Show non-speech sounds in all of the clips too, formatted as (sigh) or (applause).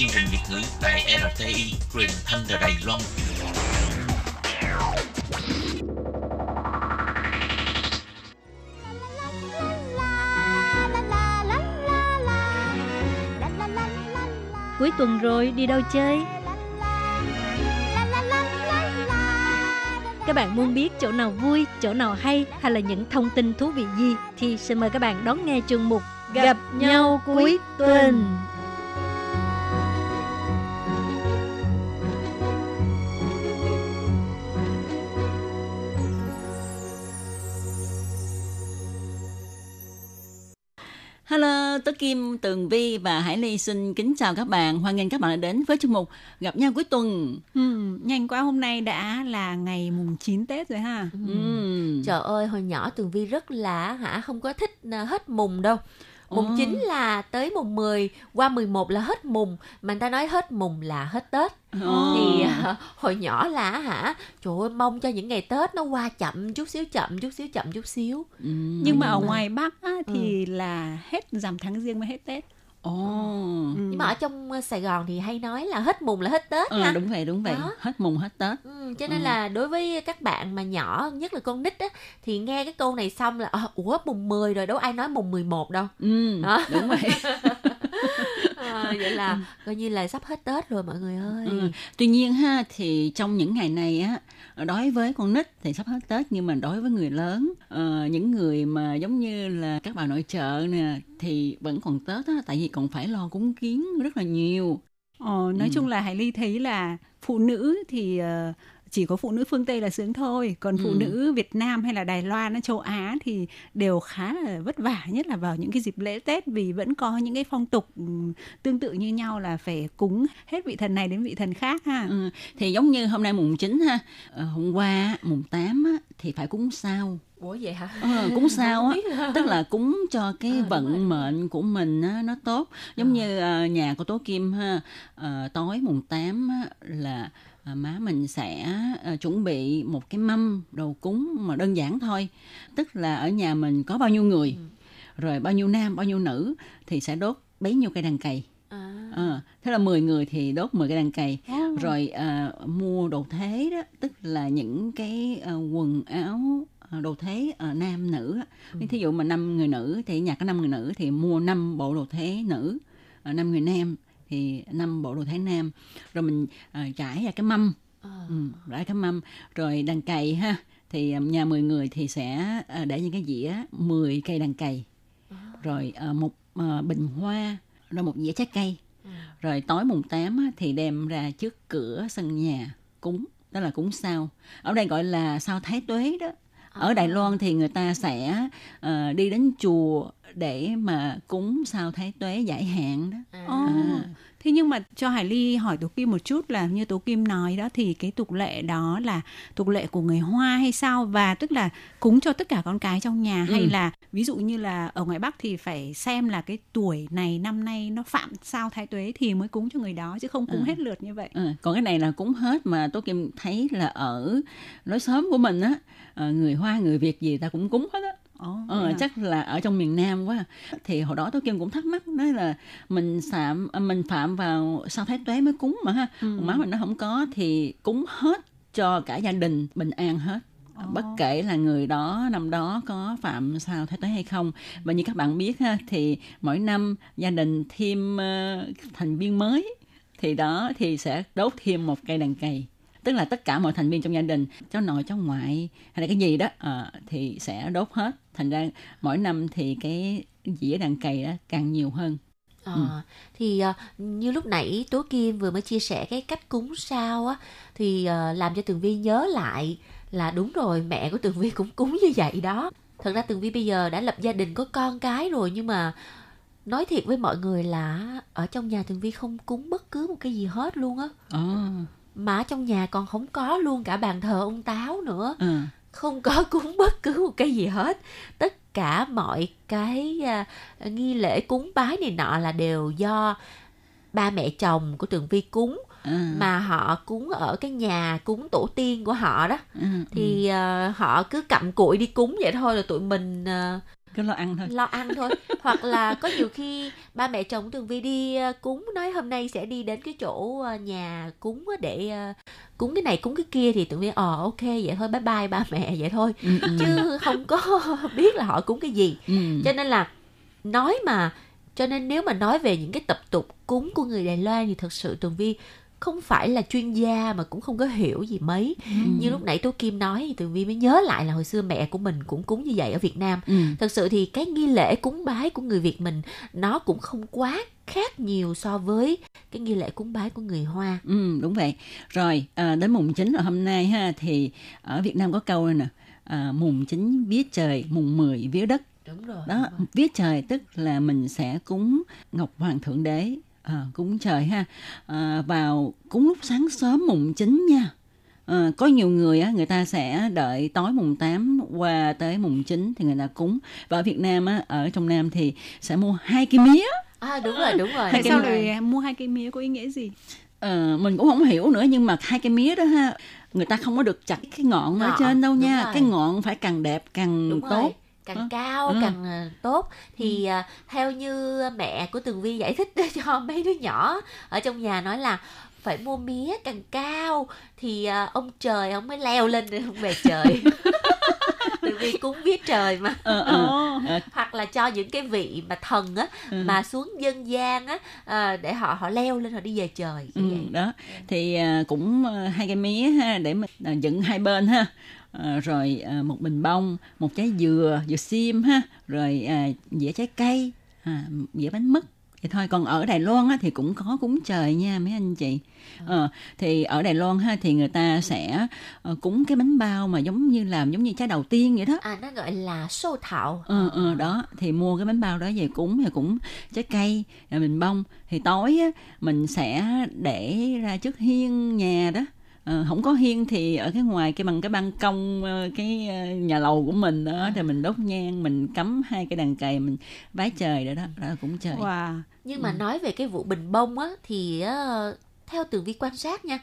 chương trình Việt ngữ tại RTI truyền thanh từ Đài Loan. Cuối tuần rồi đi đâu chơi? Các bạn muốn biết chỗ nào vui, chỗ nào hay hay là những thông tin thú vị gì thì xin mời các bạn đón nghe chương mục Gặp nhau cuối tuần. Hello, Tố Kim, Tường Vi và Hải Ly xin kính chào các bạn. Hoan nghênh các bạn đã đến với chương mục Gặp nhau cuối tuần. Ừ, nhanh quá hôm nay đã là ngày mùng 9 Tết rồi ha. Ừ. Trời ơi, hồi nhỏ Tường Vi rất là hả không có thích à, hết mùng đâu. Mùng Ồ. 9 là tới mùng 10, qua 11 là hết mùng, mà người ta nói hết mùng là hết Tết. Ồ. Thì à, hồi nhỏ là hả, trời ơi mong cho những ngày Tết nó qua chậm chút xíu chậm chút xíu chậm chút xíu. Ừ. Nhưng mà ở ngoài Bắc á, thì là hết rằm tháng riêng mới hết Tết. Ồ. Ừ. Nhưng mà ở trong à, Sài Gòn thì hay nói là hết mùng là hết Tết Ờ, ha. đúng vậy, đúng vậy. Đó. Hết mùng, hết Tết. Ừ, cho nên Ừ. là đối với các bạn mà nhỏ nhất là con nít á thì nghe cái câu này xong là à, ủa mùng 10 rồi đâu ai nói mùng 11 đâu Ừ, Đó. đúng vậy. (laughs) à, vậy là coi như là sắp hết Tết rồi mọi người ơi Ừ. Tuy nhiên ha thì trong những ngày này á đối với con nít thì sắp hết Tết nhưng mà đối với người lớn ờ, những người mà giống như là các bà nội trợ nè thì vẫn còn Tết á tại vì còn phải lo cúng kiến rất là nhiều. Ờ, nói Ừ. chung là Hải Ly thấy là phụ nữ thì ờ, chỉ có phụ nữ phương Tây là sướng thôi, còn phụ Ừ. nữ Việt Nam hay là Đài Loan, hay châu Á thì đều khá là vất vả nhất là vào những cái dịp lễ Tết vì vẫn có những cái phong tục ừ, tương tự như nhau là phải cúng hết vị thần này đến vị thần khác ha. Ừ, thì giống như hôm nay mùng 9 ha, ờ, hôm qua mùng 8 á, thì phải cúng sao. ủa vậy hả Ờ, cúng sao á tức là cúng cho cái rồi. vận mệnh của mình á, nó tốt giống như ờ, nhà của tố kim ha ờ, tối mùng 8 á, là ờ, má mình sẽ ờ, chuẩn bị một cái mâm đồ cúng mà đơn giản thôi tức là ở nhà mình có bao nhiêu người rồi bao nhiêu nam bao nhiêu nữ thì sẽ đốt bấy nhiêu cây đàn cày à, Ờ, thế là 10 người thì đốt 10 cây đàn cày Ồ. rồi à, mua đồ thế đó tức là những cái à, quần áo à, đồ thế à, nam nữ. Ừ. thí dụ mà năm người nữ thì nhà có năm người nữ thì mua năm bộ đồ thế nữ à, năm người nam thì năm bộ đồ thế nam. Rồi mình à, trải ra cái mâm. À. ừ, trải cái mâm. Rồi đàn cày ha. Thì à, nhà 10 người thì sẽ à, để những cái dĩa 10 cây đàn cày. Rồi à, một à, bình hoa rồi một dĩa trái cây. Rồi tối mùng 8 á, thì đem ra trước cửa sân nhà cúng đó là cúng sao. Ở đây gọi là sao thái tuế đó. Ở Đài Loan thì người ta sẽ ờ, đi đến chùa để mà cúng sao thái tuế giải hạn đó Ồ, À. Thế nhưng mà cho Hải Ly hỏi Tú Kim một chút là như Tú Kim nói đó thì cái tục lệ đó là tục lệ của người Hoa hay sao và tức là cúng cho tất cả con cái trong nhà hay Ừ. là ví dụ như là ở ngoài Bắc thì phải xem là cái tuổi này năm nay nó phạm sao thái tuế thì mới cúng cho người đó chứ không cúng Ừ. hết lượt như vậy. Ờ, còn cái này là cúng hết mà Tố Kim thấy là ở lối xóm của mình á ờ, người Hoa người Việt gì ta cũng cúng hết á Ồ, Ờ, à? chắc là ở trong miền Nam quá. Thì hồi đó tôi kim cũng thắc mắc nói là mình phạm à, mình phạm vào sao thái tuế mới cúng mà ha? Ừ. má mình nó không có thì cúng hết cho cả gia đình bình an hết. Bất kể là người đó năm đó có phạm sao thái tuế hay không. Và như các bạn biết ha thì mỗi năm gia đình thêm ờ, thành viên mới. Thì đó thì sẽ đốt thêm một cây đàn cày tức là tất cả mọi thành viên trong gia đình cháu nội cháu ngoại hay là cái gì đó ờ, thì sẽ đốt hết thành ra mỗi năm thì cái dĩa đàn cày đó càng nhiều hơn Ờ, thì ờ, như lúc nãy Tố Kim vừa mới chia sẻ cái cách cúng sao á thì ờ, làm cho Tường Vi nhớ lại là đúng rồi mẹ của Tường Vi cũng cúng như vậy đó. Thật ra Tường Vi bây giờ đã lập gia đình có con cái rồi nhưng mà nói thiệt với mọi người là ở trong nhà Tường Vi không cúng bất cứ một cái gì hết luôn á. Ồ, Mà trong nhà còn không có luôn cả bàn thờ ông Táo nữa. Ờ, không có (laughs) cúng bất cứ một cái gì hết. Tất cả mọi cái à, nghi lễ cúng bái này nọ là đều do ba mẹ chồng của tường vi cúng. À, mà họ cúng ở cái nhà cúng tổ tiên của họ đó. Ừ, thì à, họ cứ cặm cụi đi cúng vậy thôi là tụi mình à, cứ lo ăn thôi lo ăn thôi hoặc là có nhiều khi ba mẹ chồng tường vi đi ờ, cúng nói hôm nay sẽ đi đến cái chỗ ờ, nhà cúng để ờ, cúng cái này cúng cái kia thì tường vi ờ ok vậy thôi bye bye ba mẹ vậy thôi ừ, ừ. chứ không có (laughs) biết là họ cúng cái gì ừ. cho nên là nói mà cho nên nếu mà nói về những cái tập tục cúng của người Đài Loan thì thật sự Tường Vi không phải là chuyên gia mà cũng không có hiểu gì mấy Ừ. như lúc nãy Tố Kim nói thì Tường Vi mới nhớ lại là hồi xưa mẹ của mình cũng cúng như vậy ở Việt Nam Ừ. thật sự thì cái nghi lễ cúng bái của người Việt mình nó cũng không quá khác nhiều so với cái nghi lễ cúng bái của người Hoa Ừ, đúng vậy. Rồi, à, đến mùng 9 là hôm nay ha thì ở Việt Nam có câu này nè. À, mùng 9 viết trời, mùng 10 viết đất. đúng rồi Đó, viết trời tức là mình sẽ cúng Ngọc Hoàng Thượng Đế, à, cúng trời ha. À, vào cúng lúc sáng sớm mùng 9 nha. À, có nhiều người á người ta sẽ đợi tối mùng 8 qua tới mùng 9 thì người ta cúng. Và ở Việt Nam á ở trong Nam thì sẽ mua hai cái mía. À đúng rồi đúng rồi. Tại cái sao lại mua hai cây mía có ý nghĩa gì? Ờ, mình cũng không hiểu nữa nhưng mà hai cái mía đó ha người ta không có được chặt cái ngọn ở Ngọn, trên đâu nha. rồi. cái ngọn phải càng đẹp càng đúng tốt. rồi càng Ờ. cao Ừ. càng ờ, tốt. Thì à, theo như mẹ của tường vi giải thích (laughs) cho mấy đứa nhỏ ở trong nhà nói là phải mua mía càng cao thì à, ông trời ông mới leo lên để ông về trời. (laughs) Tường vi cúng vía trời mà. Ờ, ờ. Ờ, hoặc là cho những cái vị mà thần á Ừ. mà xuống dân gian á à, để họ họ leo lên họ đi về trời ừ, vậy. đó. Thì cũng hai cái mía ha để mình à, dựng hai bên ha À, rồi à, một bình bông một trái dừa dừa xiêm ha rồi à, dĩa trái cây à, dĩa bánh mứt. Vậy thôi còn ở Đài Loan á, thì cũng có cúng trời nha mấy anh chị. Ờ, thì ở Đài Loan ha thì người ta sẽ ờ, cúng cái bánh bao mà giống như làm giống như trái đầu tiên vậy đó. À nó gọi là sô thảo. Ờ ờ đó thì mua cái bánh bao đó về cúng thì cũng trái cây rồi mình bông. Thì tối á, mình sẽ để ra trước hiên nhà đó Ờ, không có hiên thì ở cái ngoài cái bằng cái ban công ờ, cái ờ, nhà lầu của mình đó thì mình đốt nhang mình cắm hai cái đàn cày mình vái trời đó đó đó cũng trời. Wow. Nhưng mà nói về cái vụ bình bông á thì ờ, theo tường vi quan sát nha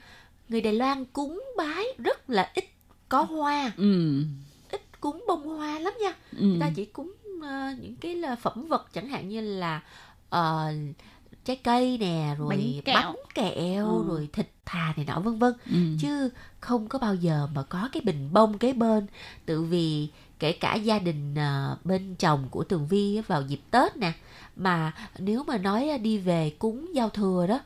người Đài Loan cúng bái rất là ít có hoa. Ừ. Ít cúng bông hoa lắm nha. Ừ. Người ta chỉ cúng ờ, những cái là phẩm vật chẳng hạn như là ờ, trái cây nè rồi Bánh kẹo. bánh kẹo Ừ. rồi thịt thà này nọ vân vân ừ chứ không có bao giờ mà có cái bình bông kế bên tự vì kể cả gia đình ờ, bên chồng của tường vi vào dịp tết nè mà nếu mà nói ờ, đi về cúng giao thừa đó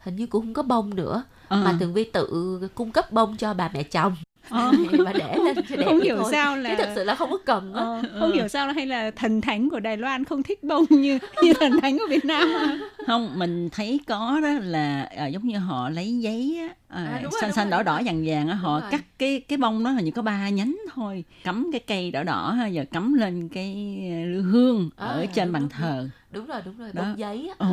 hình như cũng không có bông nữa Ờ. mà tường vi tự cung cấp bông cho bà mẹ chồng Ờ. (laughs) và để lên cho đẹp không hiểu thôi. sao là chứ thật sự là không có cần Ờ, không hiểu sao là hay là thần thánh của Đài Loan không thích bông như như thần thánh của Việt Nam à? (laughs) không mình thấy có đó là à, giống như họ lấy giấy á, à, À, đúng rồi, xanh đúng xanh đỏ rồi, đỏ đúng vàng vàng á họ rồi. cắt cái cái bông đó hình như có ba nhánh thôi cắm cái cây đỏ đỏ ha giờ cắm lên cái lư hương À, ở trên đúng, bàn đúng, thờ đúng rồi đúng rồi Đó. bông giấy á ờ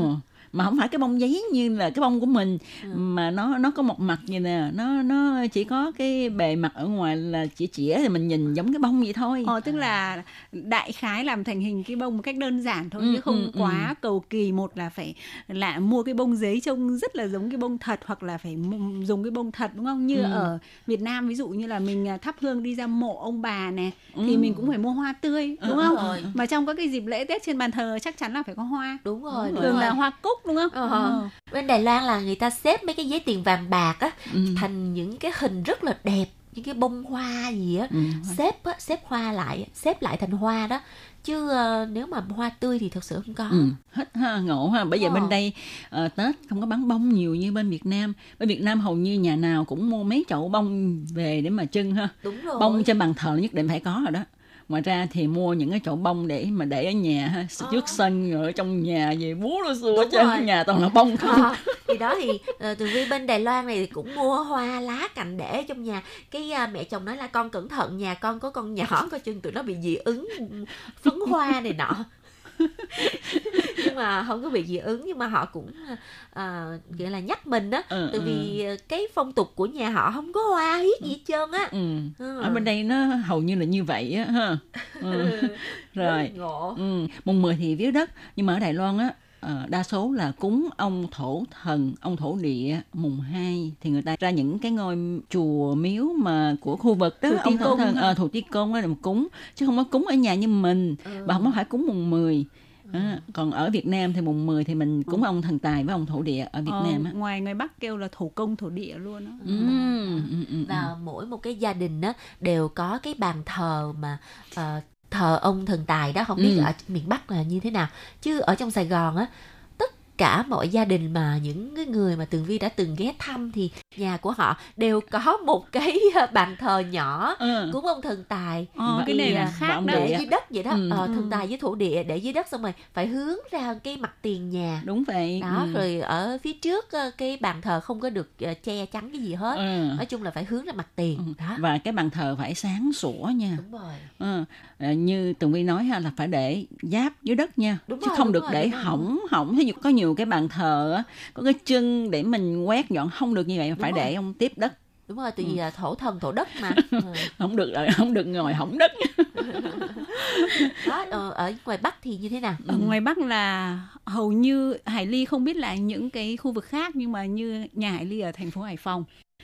mà không phải cái bông giấy như là cái bông của mình Ừ. mà nó nó có một mặt như nè nó nó chỉ có cái bề mặt ở ngoài là chỉ chĩa thì mình nhìn giống cái bông vậy thôi Ờ, tức là đại khái làm thành hình cái bông một cách đơn giản thôi Ừ, chứ không ừ, quá cầu kỳ một là phải là mua cái bông giấy trông rất là giống cái bông thật hoặc là phải dùng cái bông thật đúng không như Ừ. ở Việt Nam ví dụ như là mình à, thắp hương đi ra mộ ông bà nè Ừ. thì mình cũng phải mua hoa tươi đúng Ừ, không ừ, ừ. mà trong các cái dịp lễ Tết trên bàn thờ chắc chắn là phải có hoa đúng rồi đúng thường rồi. là hoa cúc đúng không Ờ. Ờ. bên Đài Loan là người ta xếp mấy cái giấy tiền vàng bạc á ừ. thành những cái hình rất là đẹp những cái bông hoa gì á Ừ. xếp á xếp hoa lại xếp lại thành hoa đó chứ ờ, nếu mà hoa tươi thì thật sự không có Ừ, hết ha ngộ ha bởi vì Ờ. bên đây ờ, tết không có bán bông nhiều như bên việt nam bên việt nam hầu như nhà nào cũng mua mấy chậu bông về để mà trưng ha đúng rồi bông trên bàn thờ nhất định phải có rồi đó ngoài ra thì mua những cái chậu bông để mà để ở nhà ha trước sân rồi ở trong nhà về búa rồi xua Ờ. Trên nhà toàn là bông không. Ờ, thì đó thì uh, từ vi bên Đài Loan này thì cũng mua hoa lá cành để trong nhà. Cái à, mẹ chồng nói là con cẩn thận nhà con có con nhỏ coi chừng tụi nó bị dị ứng phấn hoa này nọ (laughs) nhưng mà không có bị dị ứng nhưng mà họ cũng à, nghĩa là nhắc mình đó Ừ, từ ừ. vì cái phong tục của nhà họ không có hoa hiết gì hết trơn á ừ. Ừ. ở bên đây nó hầu như là như vậy á ha ừ. (laughs) rồi ngộ Ừ, mùng 10 thì viếng đất nhưng mà ở Đài Loan á đa số là cúng ông thổ thần ông thổ địa mùng 2 thì người ta ra những cái ngôi chùa miếu mà của khu vực đó Thủ ông thổ thần. ờ, thủ ti công đó là cúng chứ không có cúng ở nhà như mình. Ừ. và không có phải cúng mùng 10 À, còn ở Việt Nam thì mùng 10 thì mình cúng ông thần tài với ông thổ địa ở Việt Ờ, Nam á. ngoài người Bắc kêu là thổ công thổ địa luôn á. Ừ, ừ, ừ, và mỗi một cái gia đình á đều có cái bàn thờ mà ờ, thờ ông thần tài đó không biết Ừ. ở miền Bắc là như thế nào chứ ở trong Sài Gòn á tất cả mọi gia đình mà những cái người mà Tường Vi đã từng ghé thăm thì nhà của họ đều có một cái ờ, bàn thờ nhỏ ừ. cúng ông thần tài ờ, Và- cái này là khác đó để dưới đất vậy đó Ừ. ờ, Ừ. thần tài với thổ địa để dưới đất xong rồi phải hướng ra cái mặt tiền nhà đúng vậy đó ừ. rồi ở phía trước ờ, cái bàn thờ không có được ờ, che chắn cái gì hết Ừ. nói chung là phải hướng ra mặt tiền Ừ. đó và cái bàn thờ phải sáng sủa nha đúng rồi ừ. Như tường vi nói ha là phải để giáp dưới đất nha Đúng chứ rồi, không được rồi, để đúng rồi. hỏng hỏng ví dụ có nhiều cái bàn thờ có cái chân để mình quét dọn không được như vậy phải rồi. để ông tiếp đất đúng rồi tại Ừ. vì là thổ thần thổ đất mà Ừ. (laughs) không được không được ngồi hỏng đất (laughs) đó ờ, ở ngoài bắc thì như thế nào ở ngoài Bắc là hầu như Hải Ly không biết là những cái khu vực khác nhưng mà như nhà Hải Ly ở thành phố Hải Phòng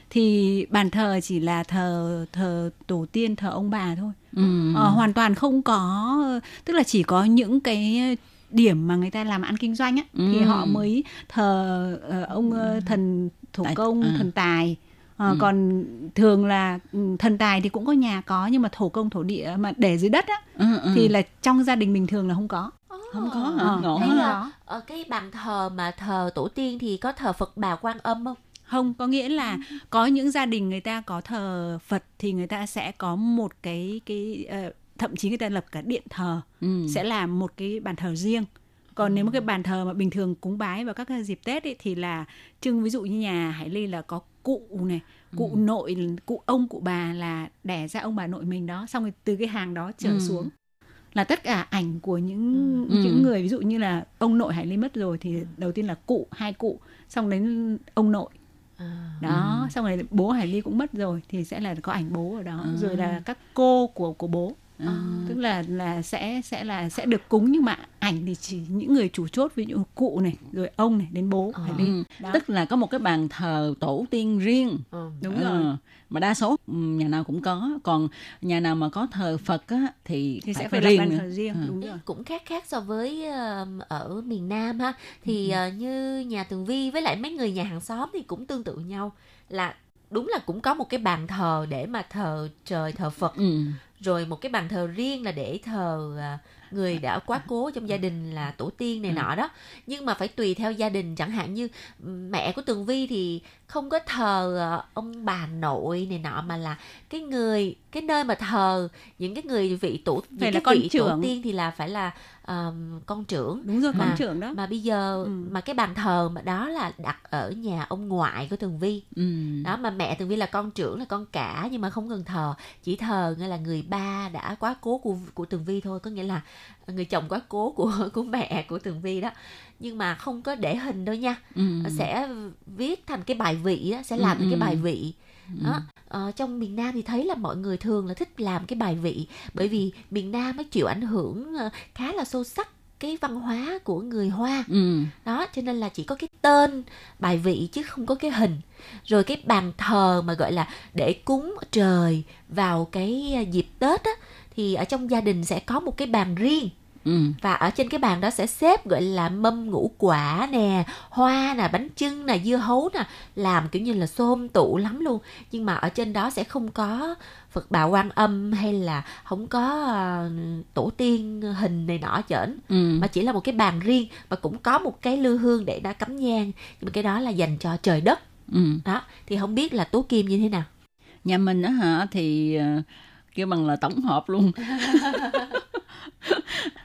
thì bàn thờ chỉ là thờ thờ tổ tiên thờ ông bà thôi ừ. Ờ, hoàn toàn không có tức là chỉ có những cái điểm mà người ta làm ăn kinh doanh á thì Ừ. họ mới thờ ờ, ông ờ, thần thủ công à. thần tài Ờ, Ừ. còn thường là ừ, thần tài thì cũng có nhà có nhưng mà thổ công thổ địa mà để dưới đất á Ừ, ừ. thì là trong gia đình bình thường là không có không có hả Ờ, ngộ hay ha. là ở cái bàn thờ mà thờ tổ tiên thì có thờ Phật bà Quan Âm không không có nghĩa là có những gia đình người ta có thờ Phật thì người ta sẽ có một cái cái ờ, thậm chí người ta lập cả điện thờ ừ. sẽ làm một cái bàn thờ riêng còn nếu một cái bàn thờ mà bình thường cúng bái vào các dịp Tết ấy, thì là trưng ví dụ như nhà Hải Ly là có cụ này cụ Ừ. nội cụ ông cụ bà là đẻ ra ông bà nội mình đó xong rồi từ cái hàng đó trở Ừ. xuống là tất cả ảnh của những Ừ. những người ví dụ như là ông nội Hải Ly mất rồi thì đầu tiên là cụ hai cụ xong đến ông nội à. đó xong rồi bố Hải Ly cũng mất rồi thì sẽ là có ảnh bố ở đó À. rồi là các cô của của bố À. tức là là sẽ sẽ là sẽ được cúng nhưng mà ảnh thì chỉ những người chủ chốt ví dụ cụ này rồi ông này đến bố Ờ. Hải Ly Ừ. đó. tức là có một cái bàn thờ tổ tiên riêng Ừ. đúng Ờ, rồi mà đa số ừ, nhà nào cũng có còn nhà nào mà có thờ Phật á thì, thì phải, sẽ phải phải riêng bàn nữa. thờ riêng Ừ. đúng rồi cũng khác khác so với ờ, ở miền Nam ha thì ờ, như nhà Tường Vi với lại mấy người nhà hàng xóm thì cũng tương tự nhau là đúng là cũng có một cái bàn thờ để mà thờ trời thờ Phật Ừ. rồi một cái bàn thờ riêng là để thờ à, người đã quá cố trong gia đình là tổ tiên này Ừ. nọ đó nhưng mà phải tùy theo gia đình chẳng hạn như mẹ của tường vi thì không có thờ à, ông bà nội này nọ mà là cái người cái nơi mà thờ những cái người vị tổ những là cái vị tổ trưởng. tiên thì là phải là um, con trưởng đúng rồi con Mà- trưởng đó mà bây giờ Ừ. mà cái bàn thờ mà đó là đặt ở nhà ông ngoại của tường vi Ừ. đó mà mẹ tường vi là con trưởng là con cả nhưng mà không cần thờ chỉ thờ nghĩa là người ba đã quá cố của của tường vi thôi có nghĩa là người chồng quá cố của (laughs) của mẹ của tường vi đó nhưng mà không có để hình đâu nha Ừ. sẽ viết thành cái bài vị đó sẽ làm Ừ, cái ừ. bài vị đó ờ, trong miền Nam thì thấy là mọi người thường là thích làm cái bài vị bởi vì miền Nam nó chịu ảnh hưởng ờ, khá là sâu sắc cái văn hóa của người Hoa. Ừ. đó cho nên là chỉ có cái tên bài vị chứ không có cái hình. Rồi cái bàn thờ mà gọi là để cúng trời vào cái à, dịp tết á thì ở trong gia đình sẽ có một cái bàn riêng Ừ. và ở trên cái bàn đó sẽ xếp gọi là mâm ngũ quả nè hoa nè bánh chưng nè dưa hấu nè. Làm kiểu như là xôm tụ lắm luôn. Nhưng mà ở trên đó sẽ không có phật bà quan âm hay là không có à, tổ tiên hình này nọ chởn Ừ. mà chỉ là một cái bàn riêng mà cũng có một cái lư hương để đã cắm nhang. Nhưng mà cái đó là dành cho trời đất. Ừ. đó thì không biết là tố kim như thế nào? Nhà mình á hả thì ờ, kêu bằng là tổng hợp luôn (laughs)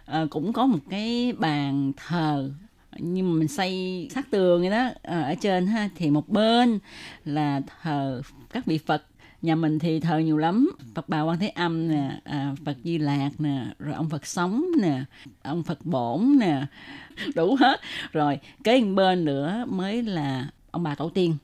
Ờ, cũng có một cái bàn thờ nhưng mà mình xây sát tường vậy đó Ờ, ở trên ha. Thì một bên là thờ các vị Phật. Nhà mình thì thờ nhiều lắm. Phật bà Quan Thế Âm nè à, Phật Di Lạc nè rồi ông Phật sống nè ông Phật Bổn nè (laughs) đủ hết. Rồi kế bên bên nữa mới là ông bà tổ tiên.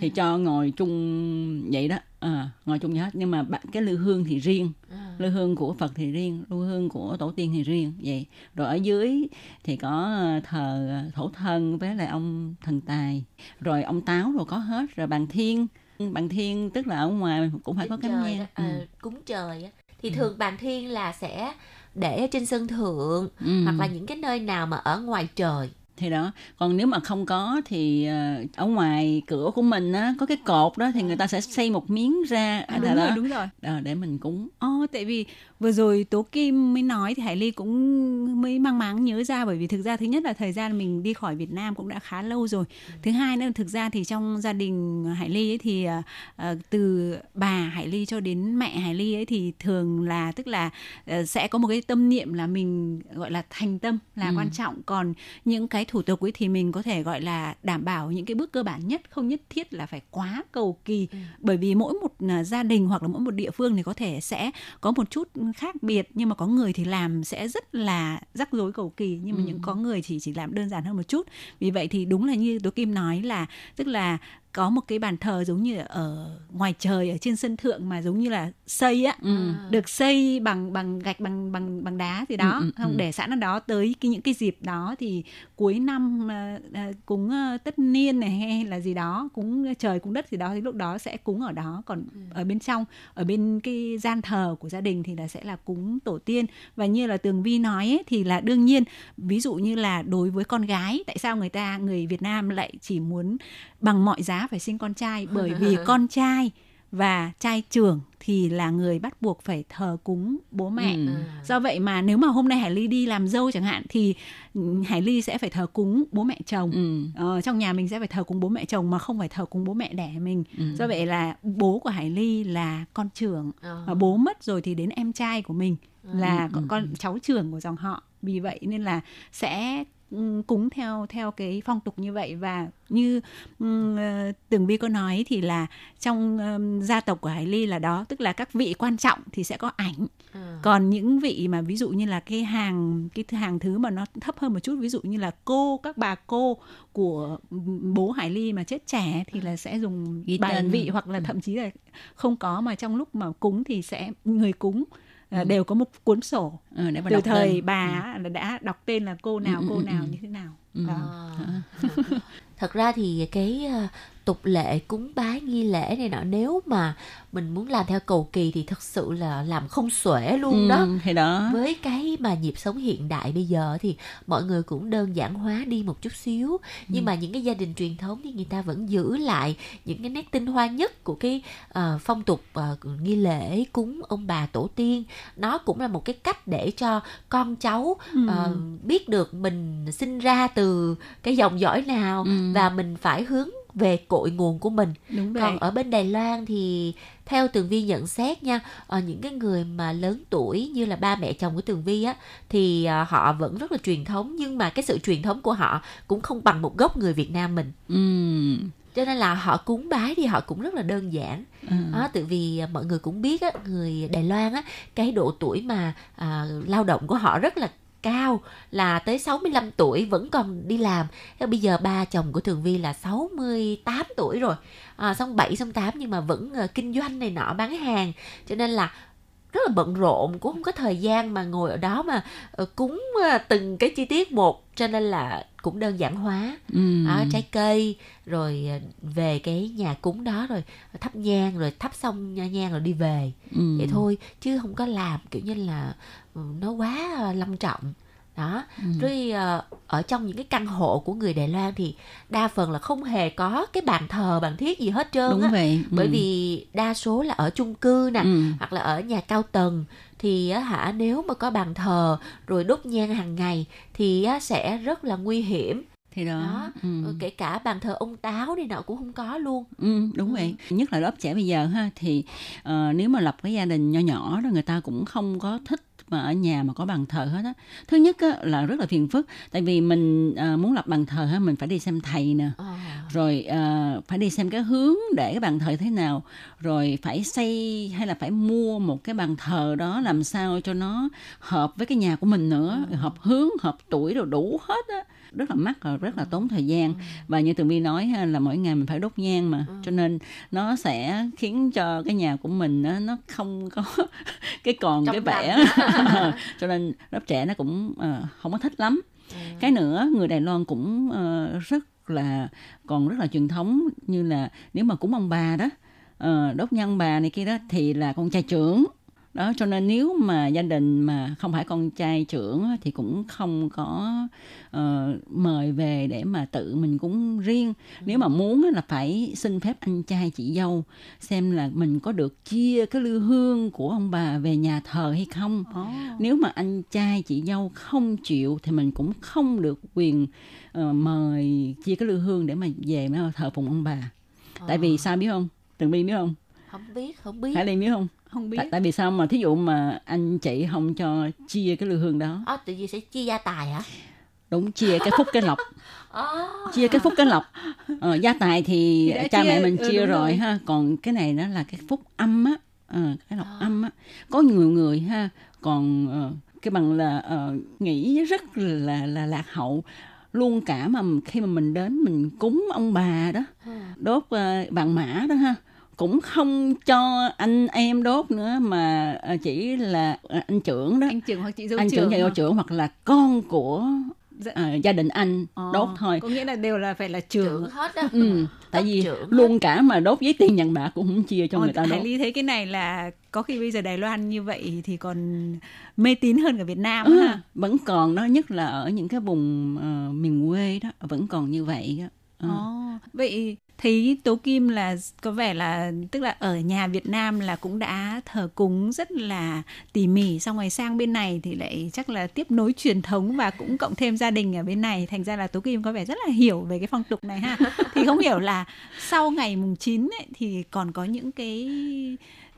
Thì cho ngồi chung vậy đó à, ngồi chung vậy hết. Nhưng mà cái lư hương thì riêng. À. lư hương của phật thì riêng lư hương của tổ tiên thì riêng vậy. Rồi ở dưới thì có ờ, thờ ờ, thổ thân với lại ông thần tài. Rồi ông táo rồi có hết rồi bàn thiên. Bàn thiên tức là ở ngoài cũng phải có Trời cắm nhang ừ. cúng trời á. Thì thường bàn thiên là sẽ để trên sân thượng Ừ. hoặc là những cái nơi nào mà ở ngoài trời thì đó còn nếu mà không có thì ờ, ở ngoài cửa của mình á có cái cột đó thì người ta sẽ xây một miếng ra. À, là đúng đó rồi đúng rồi. Ờ, để mình cúng. Ồ, tại vì vừa rồi Tố Kim mới nói thì Hải Ly cũng mới mang máng nhớ ra bởi vì thực ra thứ nhất là thời gian mình đi khỏi Việt Nam cũng đã khá lâu rồi. Thứ hai nữa là thực ra thì trong gia đình Hải Ly ấy thì à, à, từ bà Hải Ly cho đến mẹ Hải Ly ấy thì thường là tức là à, sẽ có một cái tâm niệm là mình gọi là thành tâm là Ừ. quan trọng. Còn những cái thủ tục ấy thì mình có thể gọi là đảm bảo những cái bước cơ bản nhất không nhất thiết là phải quá cầu kỳ. Bởi vì mỗi một à, gia đình hoặc là mỗi một địa phương thì có thể sẽ có một chút khác biệt nhưng mà có người thì làm sẽ rất là rắc rối cầu kỳ nhưng mà những có người thì chỉ làm đơn giản hơn một chút. Vì vậy thì đúng là như Tố Kim nói là tức là có một cái bàn thờ giống như ở ngoài trời ở trên sân thượng mà giống như là xây á ừ. được xây bằng bằng gạch bằng bằng bằng đá gì đó Ừ, ừ, không ừ. để sẵn ở đó tới cái những cái dịp đó thì cuối năm à, à, cúng à, tất niên này hay là gì đó cúng trời cúng đất gì đó thì lúc đó sẽ cúng ở đó còn ở bên trong ở bên cái gian thờ của gia đình thì là sẽ là cúng tổ tiên và như là tường vi nói ấy, thì là đương nhiên ví dụ như là đối với con gái tại sao người ta người Việt Nam lại chỉ muốn bằng mọi giá phải sinh con trai (laughs) bởi vì con trai và trai trưởng thì là người bắt buộc phải thờ cúng bố mẹ Ừ. do vậy mà nếu mà hôm nay Hải Ly đi làm dâu chẳng hạn thì ừ, Hải Ly sẽ phải thờ cúng bố mẹ chồng Ừ. Ờ, trong nhà mình sẽ phải thờ cúng bố mẹ chồng mà không phải thờ cúng bố mẹ đẻ mình Ừ. do vậy là bố của Hải Ly là con trưởng Ờ. và bố mất rồi thì đến em trai của mình là Ừ, con, ừ, con cháu trưởng của dòng họ vì vậy nên là sẽ ừ, cúng theo theo cái phong tục như vậy và như ừ, ờ, tường vi có nói thì là trong ừm, gia tộc của Hải Ly là đó tức là các vị quan trọng thì sẽ có ảnh Ờ. còn những vị mà ví dụ như là cái hàng cái hàng thứ mà nó thấp hơn một chút ví dụ như là cô các bà cô của bố Hải Ly mà chết trẻ thì là sẽ dùng Ghi tên. vị hoặc là thậm chí là không có mà trong lúc mà cúng thì sẽ người cúng à, đều có một cuốn sổ Ừ, để mà từ đọc thời tên. bà là đã đọc tên là cô nào Ừ, cô ừ, nào ừ. như thế nào Ừ. đó. Ờ. (laughs) thật ra thì cái ờ, tục lệ cúng bái nghi lễ này nọ nếu mà mình muốn làm theo cầu kỳ thì thật sự là làm không xuể luôn Ừ, đó thì đó. Với cái mà nhịp sống hiện đại bây giờ thì mọi người cũng đơn giản hóa đi một chút xíu. Nhưng mà những cái gia đình truyền thống thì người ta vẫn giữ lại những cái nét tinh hoa nhất của cái ờ, phong tục ờ, nghi lễ cúng ông bà tổ tiên. Nó cũng là một cái cách để cho con cháu ờ, biết được mình sinh ra từ cái dòng dõi nào Ừ. và mình phải hướng về cội nguồn của mình đúng vậy còn ở bên Đài Loan thì theo Tường Vi nhận xét nha, ờ, những cái người mà lớn tuổi như là ba mẹ chồng của Tường Vi á thì ờ, họ vẫn rất là truyền thống nhưng mà cái sự truyền thống của họ cũng không bằng một gốc người Việt Nam mình. ừ. Cho nên là họ cúng bái thì họ cũng rất là đơn giản. Ừ. Đó, tự vì à, mọi người cũng biết á, người Đài Loan á, cái độ tuổi mà à, lao động của họ rất là cao là tới 65 tuổi vẫn còn đi làm. Thế Bây giờ ba chồng của Thường Vi là 68 tuổi rồi. À, xong 7 xong 8 nhưng mà vẫn à, kinh doanh này nọ bán hàng. Cho nên là rất là bận rộn cũng không có thời gian mà ngồi ở đó mà ờ, cúng à, từng cái chi tiết một cho nên là cũng đơn giản hóa Ừ. đó, trái cây rồi à, về cái nhà cúng đó rồi thắp nhang rồi thắp xong nha- nhang rồi đi về Ừ. vậy thôi chứ không có làm kiểu như là nó quá à, lâm trọng đó Ừ. rồi à, ở trong những cái căn hộ của người Đài Loan thì đa phần là không hề có cái bàn thờ bàn thiết gì hết trơn đúng á vậy Ừ. bởi vì đa số là ở chung cư nè ừ. hoặc là ở nhà cao tầng thì á, hả nếu mà có bàn thờ rồi đốt nhang hàng ngày thì sẽ rất là nguy hiểm thì đó, đó Ừ. Ừ, kể cả bàn thờ ông táo này nọ cũng không có luôn. Ừ, đúng vậy. Nhất là lớp trẻ bây giờ ha thì ờ, nếu mà lập cái gia đình nho nhỏ đó người ta cũng không có thích mà ở nhà mà có bàn thờ hết á. Thứ nhất á, là rất là phiền phức tại vì mình ờ, muốn lập bàn thờ ha mình phải đi xem thầy nè. Ờ. rồi ờ, phải đi xem cái hướng để cái bàn thờ thế nào. Rồi phải xây hay là phải mua một cái bàn thờ đó làm sao cho nó hợp với cái nhà của mình nữa. Hợp hướng hợp tuổi rồi đủ hết á rất là mắc và rất là tốn thời gian. Và như tường vi nói ha, là mỗi ngày mình phải đốt nhang mà. Cho nên nó sẽ khiến cho cái nhà của mình nó không có (laughs) cái còn cái vẻ. (laughs) Cho nên lớp trẻ nó cũng ờ, không có thích lắm. Cái nữa người Đài Loan cũng ờ, rất là còn rất là truyền thống. Như là nếu mà cúng ông bà đó ờ, đốt nhang bà này kia đó thì là con trai trưởng đó cho nên nếu mà gia đình mà không phải con trai trưởng thì cũng không có ờ, mời về để mà tự mình cúng riêng. Nếu mà muốn là phải xin phép anh trai chị dâu xem là mình có được chia cái lư hương của ông bà về nhà thờ hay không. Nếu mà anh trai chị dâu không chịu thì mình cũng không được quyền ờ, mời chia cái lư hương để mà về mà thờ phụng ông bà. Tại vì sao biết không? Từng bi biết không? Không biết không biết. Hải ly biết không không biết. tại, tại vì sao mà thí dụ mà anh chị không cho chia cái lư hương đó? Ờ, tự nhiên sẽ chia gia tài hả? Đúng chia cái phúc cái lộc. (laughs) Ờ. chia cái phúc cái lộc. Ờ, gia tài thì, (laughs) Thì cha chia, mẹ mình ừ, chia đúng rồi, rồi. ha. Còn cái này nó là cái phúc âm á. Ờ, cái lộc âm á. Có nhiều người ha còn ờ, cái bằng là ờ, nghĩ rất là là lạc hậu. Luôn cả mà khi mà mình đến mình cúng ông bà đó đốt uh, vàng mã đó ha cũng không cho anh em đốt nữa mà ờ, chỉ là ờ, anh trưởng đó anh trưởng hoặc chị dâu anh trưởng trưởng dâu trưởng hoặc là con của Dạ. ờ, gia đình anh Ờ, đốt thôi có nghĩa là đều là phải là trưởng trưởng hết á ừ, tại vì trưởng hết. luôn cả mà đốt giấy tiền nhận bạc cũng không chia cho Còn người ta đốt Ly thấy cái này là có khi bây giờ Đài Loan như vậy thì còn mê tín hơn cả Việt Nam Ừ, ha. vẫn còn đó nhất là ở những cái vùng ờ, miền quê đó vẫn còn như vậy đó Ờ. Ồ, vậy thấy Tố Kim là có vẻ là tức là ở nhà Việt Nam là cũng đã thờ cúng rất là tỉ mỉ xong rồi sang bên này thì lại chắc là tiếp nối truyền thống và cũng cộng thêm gia đình ở bên này thành ra là Tố Kim có vẻ rất là hiểu về cái phong tục này ha. thì không hiểu là sau ngày mùng 9 ấy, thì còn có những cái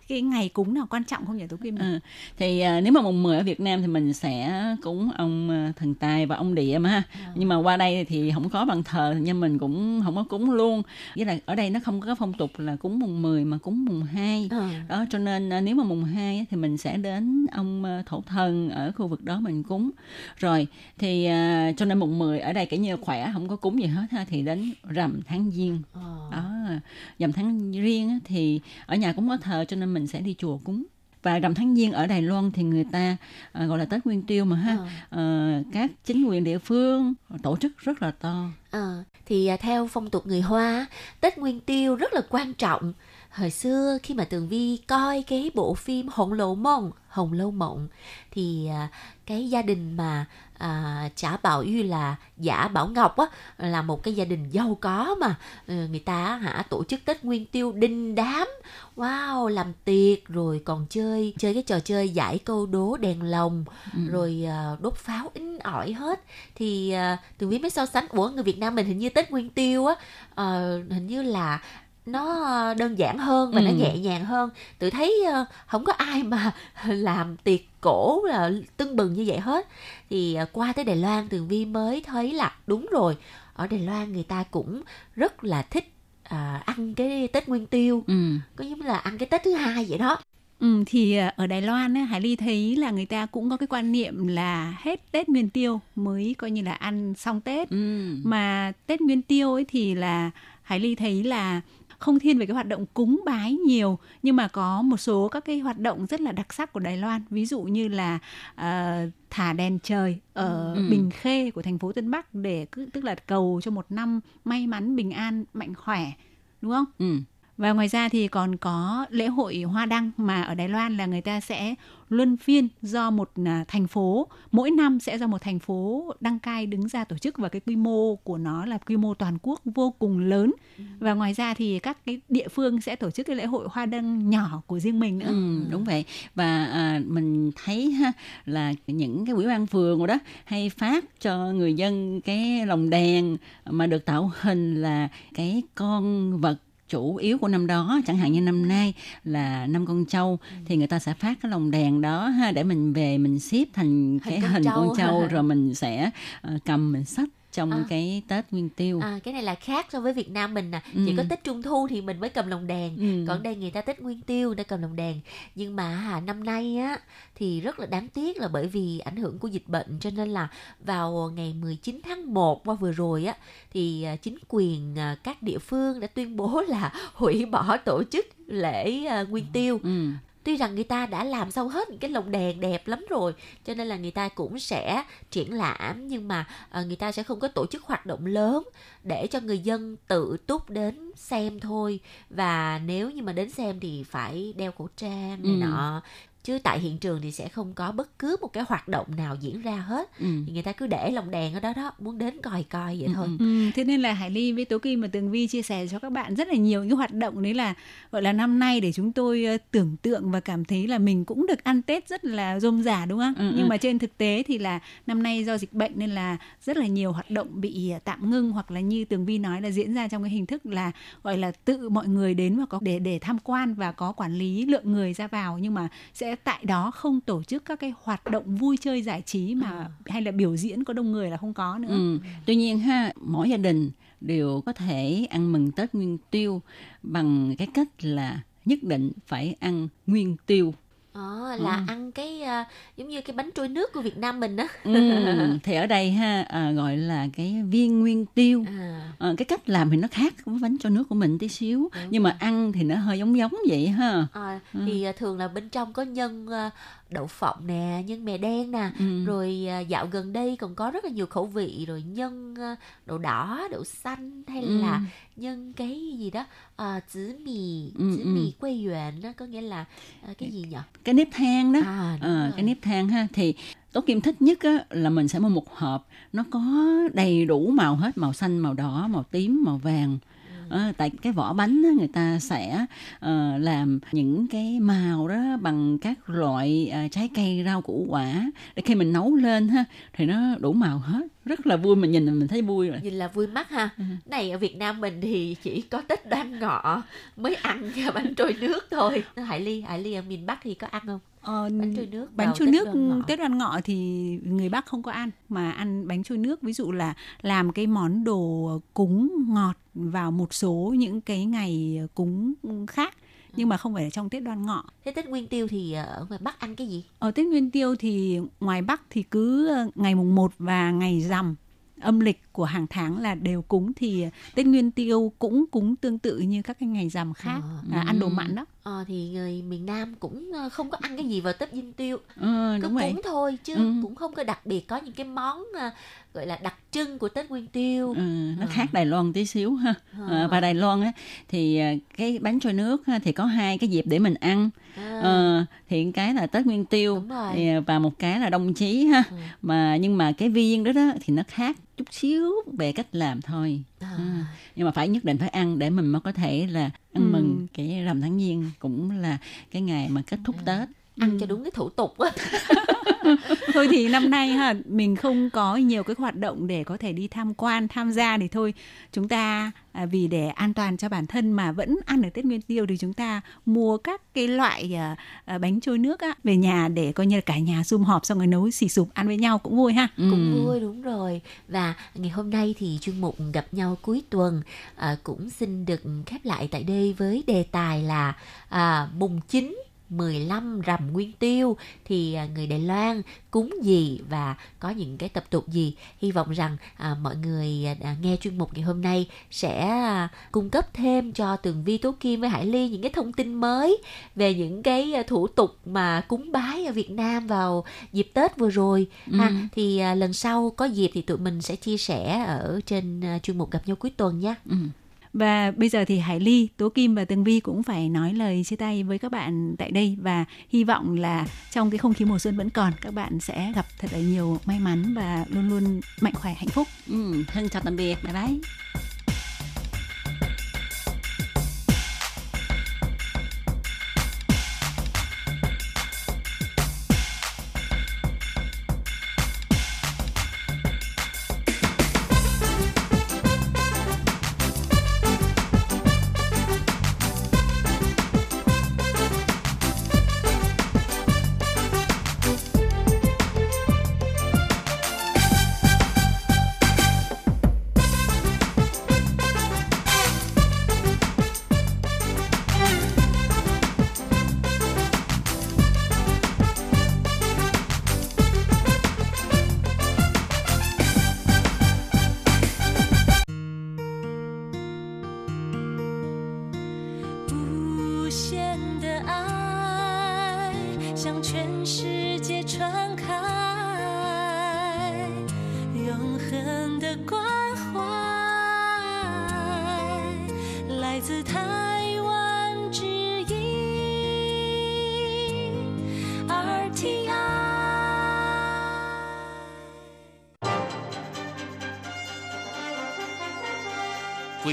cái ngày cúng nào quan trọng không nhỉ Tố Kim? Ừ. Thì à, nếu mà mùng 10 ở Việt Nam thì mình sẽ cúng ông à, thần tài và ông địa mà ha. Nhưng mà qua đây thì không có bàn thờ nhưng mình cũng không có cúng luôn. Với là ở đây nó không có phong tục là cúng mùng 10 mà cúng mùng 2. Ừ. Đó cho nên à, nếu mà mùng 2 á, thì mình sẽ đến ông à, thổ thần ở khu vực đó mình cúng. Rồi thì à, cho nên mùng 10 ở đây kể như khỏe không có cúng gì hết ha thì đến rằm tháng giêng. Ờ. Đó, dằm tháng riêng thì ở nhà cũng có thờ cho nên mình sẽ đi chùa cúng. Và rằm tháng giêng ở Đài Loan thì người ta à, gọi là Tết Nguyên Tiêu mà ha Ờ, các chính quyền địa phương tổ chức rất là to. Ờ, thì à, theo phong tục người Hoa, Tết Nguyên Tiêu rất là quan trọng. Hồi xưa khi mà Tường Vi coi cái bộ phim Hồng Lâu Mộng, Hồng Lâu Mộng thì à, cái gia đình mà à, chả Bảo Uy là giả Bảo Ngọc á là một cái gia đình giàu có mà. Ừ, người ta hả tổ chức Tết Nguyên Tiêu đinh đám. Wow làm tiệc rồi còn chơi chơi cái trò chơi giải câu đố đèn lồng rồi à, đốt pháo in ỏi hết. Thì à, tường vi mới so sánh ủa người Việt Nam mình hình như Tết Nguyên Tiêu á ờ, hình như là nó ờ, đơn giản hơn và nó Ừ. nhẹ nhàng hơn tự thấy ờ, không có ai mà (laughs) làm tiệc cổ là tưng bừng như vậy hết thì ờ, qua tới Đài Loan tường vi mới thấy là đúng rồi ở Đài Loan người ta cũng rất là thích à, ăn cái Tết Nguyên Tiêu ừ. có giống là ăn cái Tết thứ hai vậy đó Ừ, thì ở Đài Loan á, Hải Ly thấy là người ta cũng có cái quan niệm là hết Tết Nguyên Tiêu mới coi như là ăn xong Tết. Ừ. Mà Tết Nguyên Tiêu ấy thì là Hải Ly thấy là không thiên về cái hoạt động cúng bái nhiều nhưng mà có một số các cái hoạt động rất là đặc sắc của Đài Loan ví dụ như là ờ, thả đèn trời ở Ừ. Bình Khê của thành phố Tân Bắc để cứ tức là cầu cho một năm may mắn bình an mạnh khỏe đúng không? Ừ. Và ngoài ra thì còn có lễ hội hoa đăng mà ở Đài Loan là người ta sẽ luân phiên do một à, thành phố, mỗi năm sẽ do một thành phố đăng cai đứng ra tổ chức và cái quy mô của nó là quy mô toàn quốc vô cùng lớn. Và ngoài ra thì các cái địa phương sẽ tổ chức cái lễ hội hoa đăng nhỏ của riêng mình nữa. Ừ, đúng vậy và à, mình thấy ha là những cái quỹ ban phường rồi đó hay phát cho người dân cái lồng đèn mà được tạo hình là cái con vật chủ yếu của năm đó chẳng hạn như năm nay là năm con trâu thì người ta sẽ phát cái lồng đèn đó ha để mình về mình xếp thành cái con hình trâu. con trâu rồi mình sẽ ờ, cầm mình xách trong À. cái Tết Nguyên Tiêu. À, cái này là khác so với Việt Nam mình nè Ừ. chỉ có Tết Trung Thu thì mình mới cầm lồng đèn Ừ. còn đây người ta Tết Nguyên Tiêu người ta cầm lồng đèn nhưng mà hả, năm nay á thì rất là đáng tiếc là bởi vì ảnh hưởng của dịch bệnh cho nên là vào ngày 19 tháng 1 qua vừa rồi á thì à, chính quyền à, các địa phương đã tuyên bố (laughs) là hủy bỏ tổ chức lễ à, Nguyên Tiêu Ừ. tuy rằng người ta đã làm xong hết những cái lồng đèn đẹp lắm rồi cho nên là người ta cũng sẽ triển lãm nhưng mà ờ, người ta sẽ không có tổ chức hoạt động lớn để cho người dân tự túc đến xem thôi và nếu như mà đến xem thì phải đeo khẩu trang này Ừ. nọ chứ tại hiện trường thì sẽ không có bất cứ một cái hoạt động nào diễn ra hết Ừ. thì người ta cứ để lồng đèn ở đó đó muốn đến coi coi vậy Ừ, thôi ừ. Ừ, thế nên là Hải Ly với Tố Kim và Tường Vi chia sẻ cho các bạn rất là nhiều những hoạt động đấy là gọi là năm nay để chúng tôi ờ, tưởng tượng và cảm thấy là mình cũng được ăn Tết rất là rôm rả đúng không? Ừ, Nhưng ừ. mà trên thực tế thì là năm nay do dịch bệnh nên là rất là nhiều hoạt động bị ờ, tạm ngưng hoặc là như Tường Vi nói là diễn ra trong cái hình thức là gọi là tự mọi người đến và có để để tham quan và có quản lý lượng người ra vào nhưng mà sẽ tại đó không tổ chức các cái hoạt động vui chơi giải trí mà hay là biểu diễn có đông người là không có nữa. Ừ. Tuy nhiên ha, mỗi gia đình đều có thể ăn mừng Tết Nguyên Tiêu bằng cái cách là nhất định phải ăn nguyên tiêu. Ờ, là Ừ. ăn cái ờ, giống như cái bánh trôi nước của Việt Nam mình á Ừ. thì ở đây ha à, gọi là cái viên nguyên tiêu. à. Ờ, cái cách làm thì nó khác với bánh cho nước của mình tí xíu Đúng nhưng mà rồi. ăn thì nó hơi giống giống vậy ha À, thì à, thường là bên trong có nhân à, đậu phộng nè nhân mè đen nè ừ. rồi à, dạo gần đây còn có rất là nhiều khẩu vị rồi nhân à, đậu đỏ đậu xanh hay Ừ. là nhân cái gì đó? À, zứ mì Ừ, zứ ừ. mì quay yuan đó có nghĩa là à, cái gì nhỉ? Cái nếp than đó. À Ờ, rồi. cái nếp than ha. Thì Tố Kim thích nhất á, là mình sẽ mua một hộp. Nó có đầy đủ màu hết màu xanh màu đỏ màu tím màu vàng Ờ, tại cái vỏ bánh á, người ta sẽ ờ, làm những cái màu đó bằng các loại ờ, trái cây rau củ quả. Để khi mình nấu lên ha thì nó đủ màu hết. Rất là vui mình nhìn là mình thấy vui rồi. Nhìn là vui mắt ha. Ừ. này ở Việt Nam mình thì chỉ có Tết đoan ngọ mới ăn (laughs) bánh trôi nước thôi. Hải Ly Hải Ly ở miền Bắc thì có ăn không Ờ, bánh trôi nước bánh trôi nước Ngọ. Tết đoan ngọ thì người Bắc không có ăn mà ăn bánh trôi nước ví dụ là làm cái món đồ cúng ngọt vào một số những cái ngày cúng khác nhưng mà không phải là trong Tết đoan ngọ. thế Tết Nguyên Tiêu thì ở ngoài Bắc ăn cái gì Ở Tết Nguyên Tiêu thì ngoài Bắc thì cứ ờ, ngày mùng 1 và ngày rằm âm lịch của hàng tháng là đều cúng thì Tết Nguyên Tiêu cũng cúng tương tự như các cái ngày rằm khác Ờ, à, ăn đồ mặn đó. Ờ, thì người miền Nam cũng ờ, không có ăn cái gì vào Tết Nguyên Tiêu Ờ, cứ đúng vậy cúng thôi chứ Ừ. cũng không có đặc biệt có những cái món ờ, gọi là đặc trưng của Tết Nguyên Tiêu Ừ, nó Ờ. khác Đài Loan tí xíu ha. Ờ, và Đài Loan á thì cái bánh trôi nước ha, thì có hai cái dịp để mình ăn. À, Ờ, thì cái là Tết Nguyên Tiêu và một cái là Đông Chí ha. Ừ. Mà nhưng mà cái viên đó đó thì nó khác chút xíu về cách làm thôi. À. Ừ. Nhưng mà phải nhất định phải ăn để mình mới có thể là ăn Ừ. mừng cái rằm tháng giêng cũng là cái ngày mà kết thúc Tết. Ăn cho đúng cái thủ tục á. (laughs) Thôi thì năm nay ha mình không có nhiều cái hoạt động để có thể đi tham quan tham gia thì thôi. Chúng ta à, vì để an toàn cho bản thân mà vẫn ăn được Tết Nguyên Tiêu thì chúng ta mua các cái loại à, à, bánh trôi nước á về nhà để coi như là cả nhà sum họp xong rồi nấu xì sụp ăn với nhau cũng vui ha. Cũng Ừ. vui đúng rồi. Và ngày hôm nay thì chuyên mục gặp nhau cuối tuần à, cũng xin được khép lại tại đây với đề tài là à, mùng 9 15 rằm nguyên tiêu thì à, người Đài Loan cúng gì và có những cái tập tục gì hy vọng rằng à, mọi người à, nghe chuyên mục ngày hôm nay sẽ à, cung cấp thêm cho Tường Vi Tố Kim với Hải Ly những cái thông tin mới về những cái à, thủ tục mà cúng bái ở Việt Nam vào dịp Tết vừa rồi ha Ừ. thì à, lần sau có dịp thì tụi mình sẽ chia sẻ ở trên à, chuyên mục gặp nhau cuối tuần nhé Ừ. Và bây giờ thì Hải Ly, Tố Kim và Tường Vi cũng phải nói lời chia tay với các bạn tại đây và hy vọng là trong cái không khí mùa xuân vẫn còn các bạn sẽ gặp thật là nhiều may mắn và luôn luôn mạnh khỏe hạnh phúc. Ừ. Thân chào tạm biệt. Bye bye.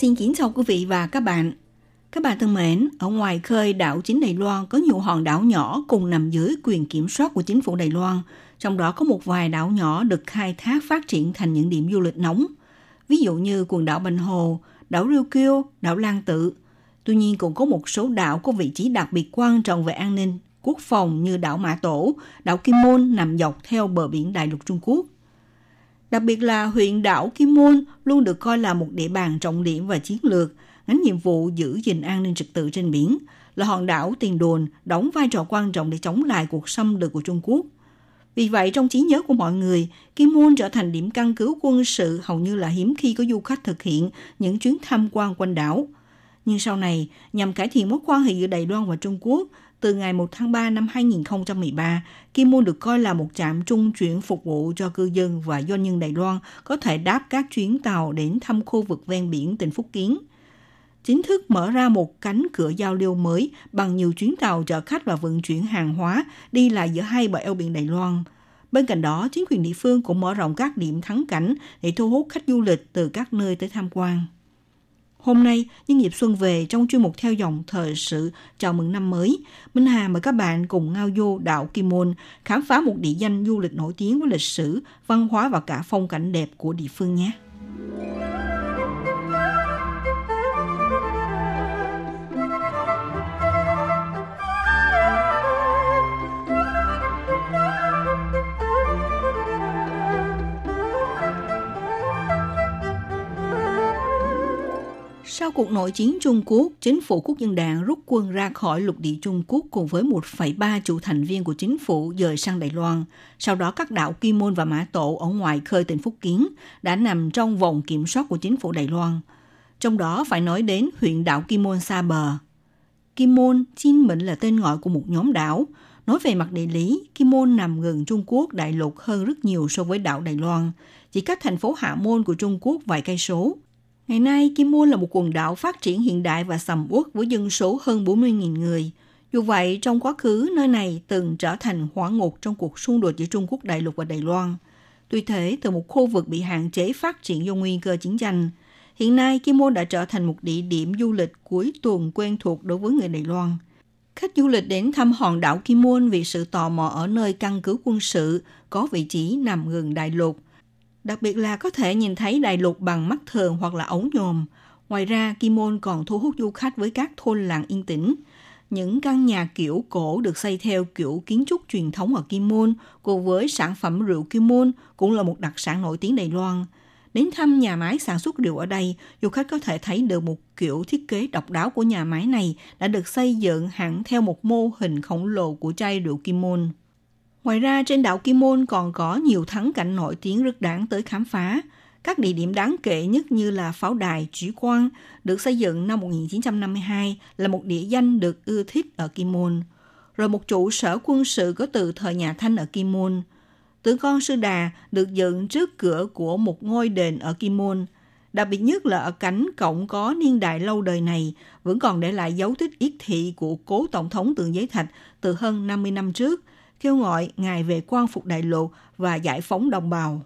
xin kính chào quý vị và các bạn. Các bạn thân mến, ở ngoài khơi đảo chính Đài Loan có nhiều hòn đảo nhỏ cùng nằm dưới quyền kiểm soát của chính phủ Đài Loan. Trong đó có một vài đảo nhỏ được khai thác phát triển thành những điểm du lịch nóng. Ví dụ như quần đảo Bành Hồ, đảo Rêu Kiêu, đảo Lan Tự. Tuy nhiên cũng có một số đảo có vị trí đặc biệt quan trọng về an ninh, quốc phòng như đảo Mã Tổ, đảo Kim Môn nằm dọc theo bờ biển Đại lục Trung Quốc. Đặc biệt là huyện đảo Kim Môn luôn được coi là một địa bàn trọng điểm và chiến lược, gánh nhiệm vụ giữ gìn an ninh trật tự trên biển, là hòn đảo tiền đồn đóng vai trò quan trọng để chống lại cuộc xâm lược của Trung Quốc. Vì vậy, trong trí nhớ của mọi người, Kim Môn trở thành điểm căn cứ quân sự hầu như là hiếm khi có du khách thực hiện những chuyến tham quan quanh đảo. Nhưng sau này, nhằm cải thiện mối quan hệ giữa Đài Loan và Trung Quốc, từ ngày 1 tháng 3 năm 2013, Kim Môn được coi là một trạm trung chuyển phục vụ cho cư dân và doanh nhân Đài Loan có thể đáp các chuyến tàu đến thăm khu vực ven biển tỉnh Phúc Kiến. Chính thức mở ra một cánh cửa giao lưu mới bằng nhiều chuyến tàu chở khách và vận chuyển hàng hóa đi lại giữa hai bờ eo biển Đài Loan. Bên cạnh đó, chính quyền địa phương cũng mở rộng các điểm thắng cảnh để thu hút khách du lịch từ các nơi tới tham quan. Hôm nay, nhân dịp xuân về trong chuyên mục theo dòng thời sự chào mừng năm mới, Minh Hà mời các bạn cùng ngao du đảo Kim Môn khám phá một địa danh du lịch nổi tiếng với lịch sử, văn hóa và cả phong cảnh đẹp của địa phương nhé. Sau cuộc nội chiến Trung Quốc, chính phủ quốc dân đảng rút quân ra khỏi lục địa Trung Quốc cùng với 1,3 triệu thành viên của chính phủ dời sang Đài Loan. Sau đó các đảo Kim Môn và Mã Tổ ở ngoài khơi tỉnh Phúc Kiến đã nằm trong vòng kiểm soát của chính phủ Đài Loan. Trong đó phải nói đến huyện đảo Kim Môn xa bờ. Kim Môn, chính mệnh là tên gọi của một nhóm đảo. Nói về mặt địa lý, Kim Môn nằm gần Trung Quốc đại lục hơn rất nhiều so với đảo Đài Loan, chỉ cách thành phố Hạ Môn của Trung Quốc vài cây số. Ngày nay, Kim Môn là một quần đảo phát triển hiện đại và sầm uất với dân số hơn 40.000 người. Dù vậy, trong quá khứ, nơi này từng trở thành hỏa ngục trong cuộc xung đột giữa Trung Quốc đại lục và Đài Loan. Tuy thế, từ một khu vực bị hạn chế phát triển do nguy cơ chiến tranh, hiện nay Kim Môn đã trở thành một địa điểm du lịch cuối tuần quen thuộc đối với người Đài Loan. Khách du lịch đến thăm hòn đảo Kim Môn vì sự tò mò ở nơi căn cứ quân sự có vị trí nằm gần đại lục – Đặc biệt là có thể nhìn thấy đại lục bằng mắt thường hoặc là ống nhòm. Ngoài ra, Kim Môn còn thu hút du khách với các thôn làng yên tĩnh. Những căn nhà kiểu cổ được xây theo kiểu kiến trúc truyền thống ở Kim Môn, cùng với sản phẩm rượu Kim Môn cũng là một đặc sản nổi tiếng Đài Loan. Đến thăm nhà máy sản xuất rượu ở đây, du khách có thể thấy được một kiểu thiết kế độc đáo của nhà máy này đã được xây dựng hẳn theo một mô hình khổng lồ của chai rượu Kim Môn. Ngoài ra, trên đảo Kim Môn còn có nhiều thắng cảnh nổi tiếng rất đáng tới khám phá. Các địa điểm đáng kể nhất như là pháo đài Trí Quang được xây dựng năm 1952 là một địa danh được ưa thích ở Kim Môn. Rồi một trụ sở quân sự có từ thời nhà Thanh ở Kim Môn. Tượng con sư đà được dựng trước cửa của một ngôi đền ở Kim Môn. Đặc biệt nhất là ở cánh cổng có niên đại lâu đời này vẫn còn để lại dấu tích yết thị của cố tổng thống tượng giấy thạch từ hơn 50 năm trước – kêu gọi Ngài về quan phục đại lộ và giải phóng đồng bào.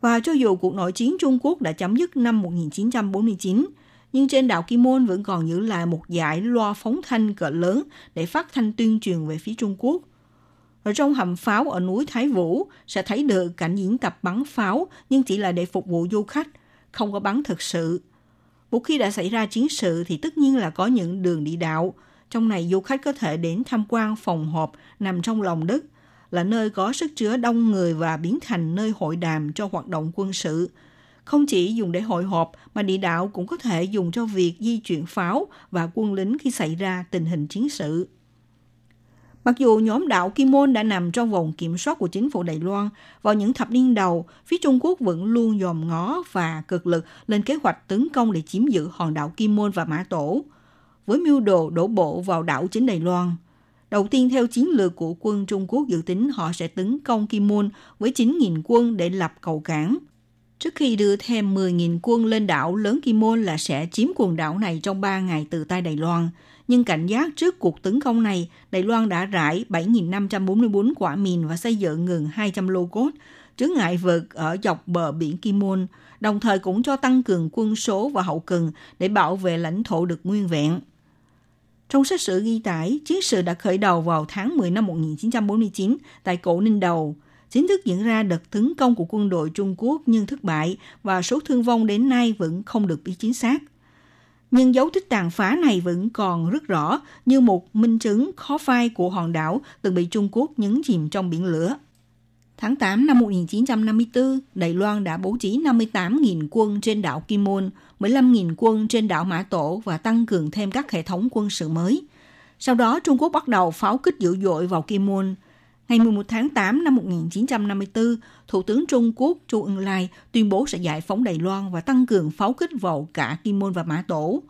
Và cho dù cuộc nội chiến Trung Quốc đã chấm dứt năm 1949, nhưng trên đảo Kim Môn vẫn còn giữ lại một dải loa phóng thanh cỡ lớn để phát thanh tuyên truyền về phía Trung Quốc. Ở trong hầm pháo ở núi Thái Vũ sẽ thấy được cảnh diễn tập bắn pháo nhưng chỉ là để phục vụ du khách, không có bắn thực sự. Một khi đã xảy ra chiến sự thì tất nhiên là có những đường đi đạo, trong này du khách có thể đến tham quan phòng họp nằm trong lòng đất, là nơi có sức chứa đông người và biến thành nơi hội đàm cho hoạt động quân sự. Không chỉ dùng để hội họp mà địa đạo cũng có thể dùng cho việc di chuyển pháo và quân lính khi xảy ra tình hình chiến sự. Mặc dù nhóm đảo Kim Môn đã nằm trong vòng kiểm soát của chính phủ Đài Loan, vào những thập niên đầu, phía Trung Quốc vẫn luôn dòm ngó và cực lực lên kế hoạch tấn công để chiếm giữ hòn đảo Kim Môn và Mã Tổ, với mưu đồ đổ bộ vào đảo chính Đài Loan. Đầu tiên theo chiến lược của quân Trung Quốc dự tính họ sẽ tấn công Kim Môn với 9.000 quân để lập cầu cảng. Trước khi đưa thêm 10.000 quân lên đảo lớn Kim Môn là sẽ chiếm quần đảo này trong 3 ngày từ tay Đài Loan – nhưng cảnh giác trước cuộc tấn công này, Đài Loan đã rải 7.544 quả mìn và xây dựng ngừng 200 lô cốt, chứa ngại vật ở dọc bờ biển Kim Môn, đồng thời cũng cho tăng cường quân số và hậu cần để bảo vệ lãnh thổ được nguyên vẹn. Trong sách sử ghi tải, chiến sự đã khởi đầu vào tháng 10 năm 1949 tại cổ Ninh Đầu. Chính thức diễn ra đợt tấn công của quân đội Trung Quốc nhưng thất bại và số thương vong đến nay vẫn không được biết chính xác nhưng dấu tích tàn phá này vẫn còn rất rõ như một minh chứng khó phai của hòn đảo từng bị Trung Quốc nhấn chìm trong biển lửa. Tháng 8 năm 1954, Đài Loan đã bố trí 58.000 quân trên đảo Kim Môn, 15.000 quân trên đảo Mã Tổ và tăng cường thêm các hệ thống quân sự mới. Sau đó, Trung Quốc bắt đầu pháo kích dữ dội vào Kim Môn, Ngày 11 tháng 8 năm 1954, Thủ tướng Trung Quốc Chu Ân Lai tuyên bố sẽ giải phóng Đài Loan và tăng cường pháo kích vào cả Kim Môn và Mã Tổ.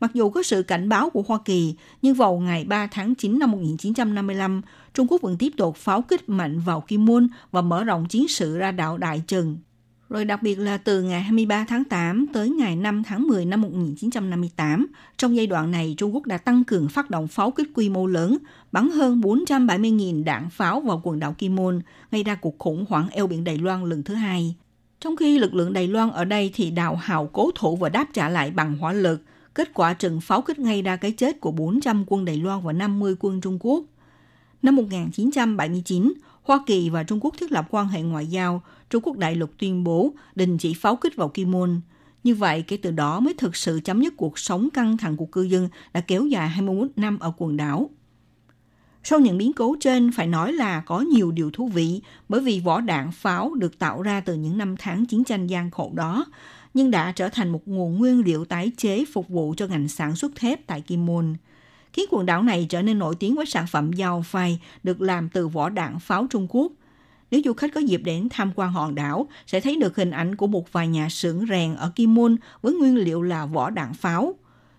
Mặc dù có sự cảnh báo của Hoa Kỳ, nhưng vào ngày 3 tháng 9 năm 1955, Trung Quốc vẫn tiếp tục pháo kích mạnh vào Kim Môn và mở rộng chiến sự ra đảo Đại Trần, rồi đặc biệt là từ ngày 23 tháng 8 tới ngày 5 tháng 10 năm 1958, trong giai đoạn này Trung Quốc đã tăng cường phát động pháo kích quy mô lớn, bắn hơn 470.000 đạn pháo vào quần đảo Kim Môn, gây ra cuộc khủng hoảng eo biển Đài Loan lần thứ hai. Trong khi lực lượng Đài Loan ở đây thì đào hào cố thủ và đáp trả lại bằng hỏa lực, kết quả trận pháo kích gây ra cái chết của 400 quân Đài Loan và 50 quân Trung Quốc. Năm 1979, Hoa Kỳ và Trung Quốc thiết lập quan hệ ngoại giao, Trung Quốc đại lục tuyên bố đình chỉ pháo kích vào Kim Môn. Như vậy, kể từ đó mới thực sự chấm dứt cuộc sống căng thẳng của cư dân đã kéo dài 21 năm ở quần đảo. Sau những biến cố trên, phải nói là có nhiều điều thú vị bởi vì vỏ đạn pháo được tạo ra từ những năm tháng chiến tranh gian khổ đó, nhưng đã trở thành một nguồn nguyên liệu tái chế phục vụ cho ngành sản xuất thép tại Kim Môn khiến quần đảo này trở nên nổi tiếng với sản phẩm dao phay được làm từ vỏ đạn pháo Trung Quốc. Nếu du khách có dịp đến tham quan hòn đảo, sẽ thấy được hình ảnh của một vài nhà xưởng rèn ở Kim Môn với nguyên liệu là vỏ đạn pháo.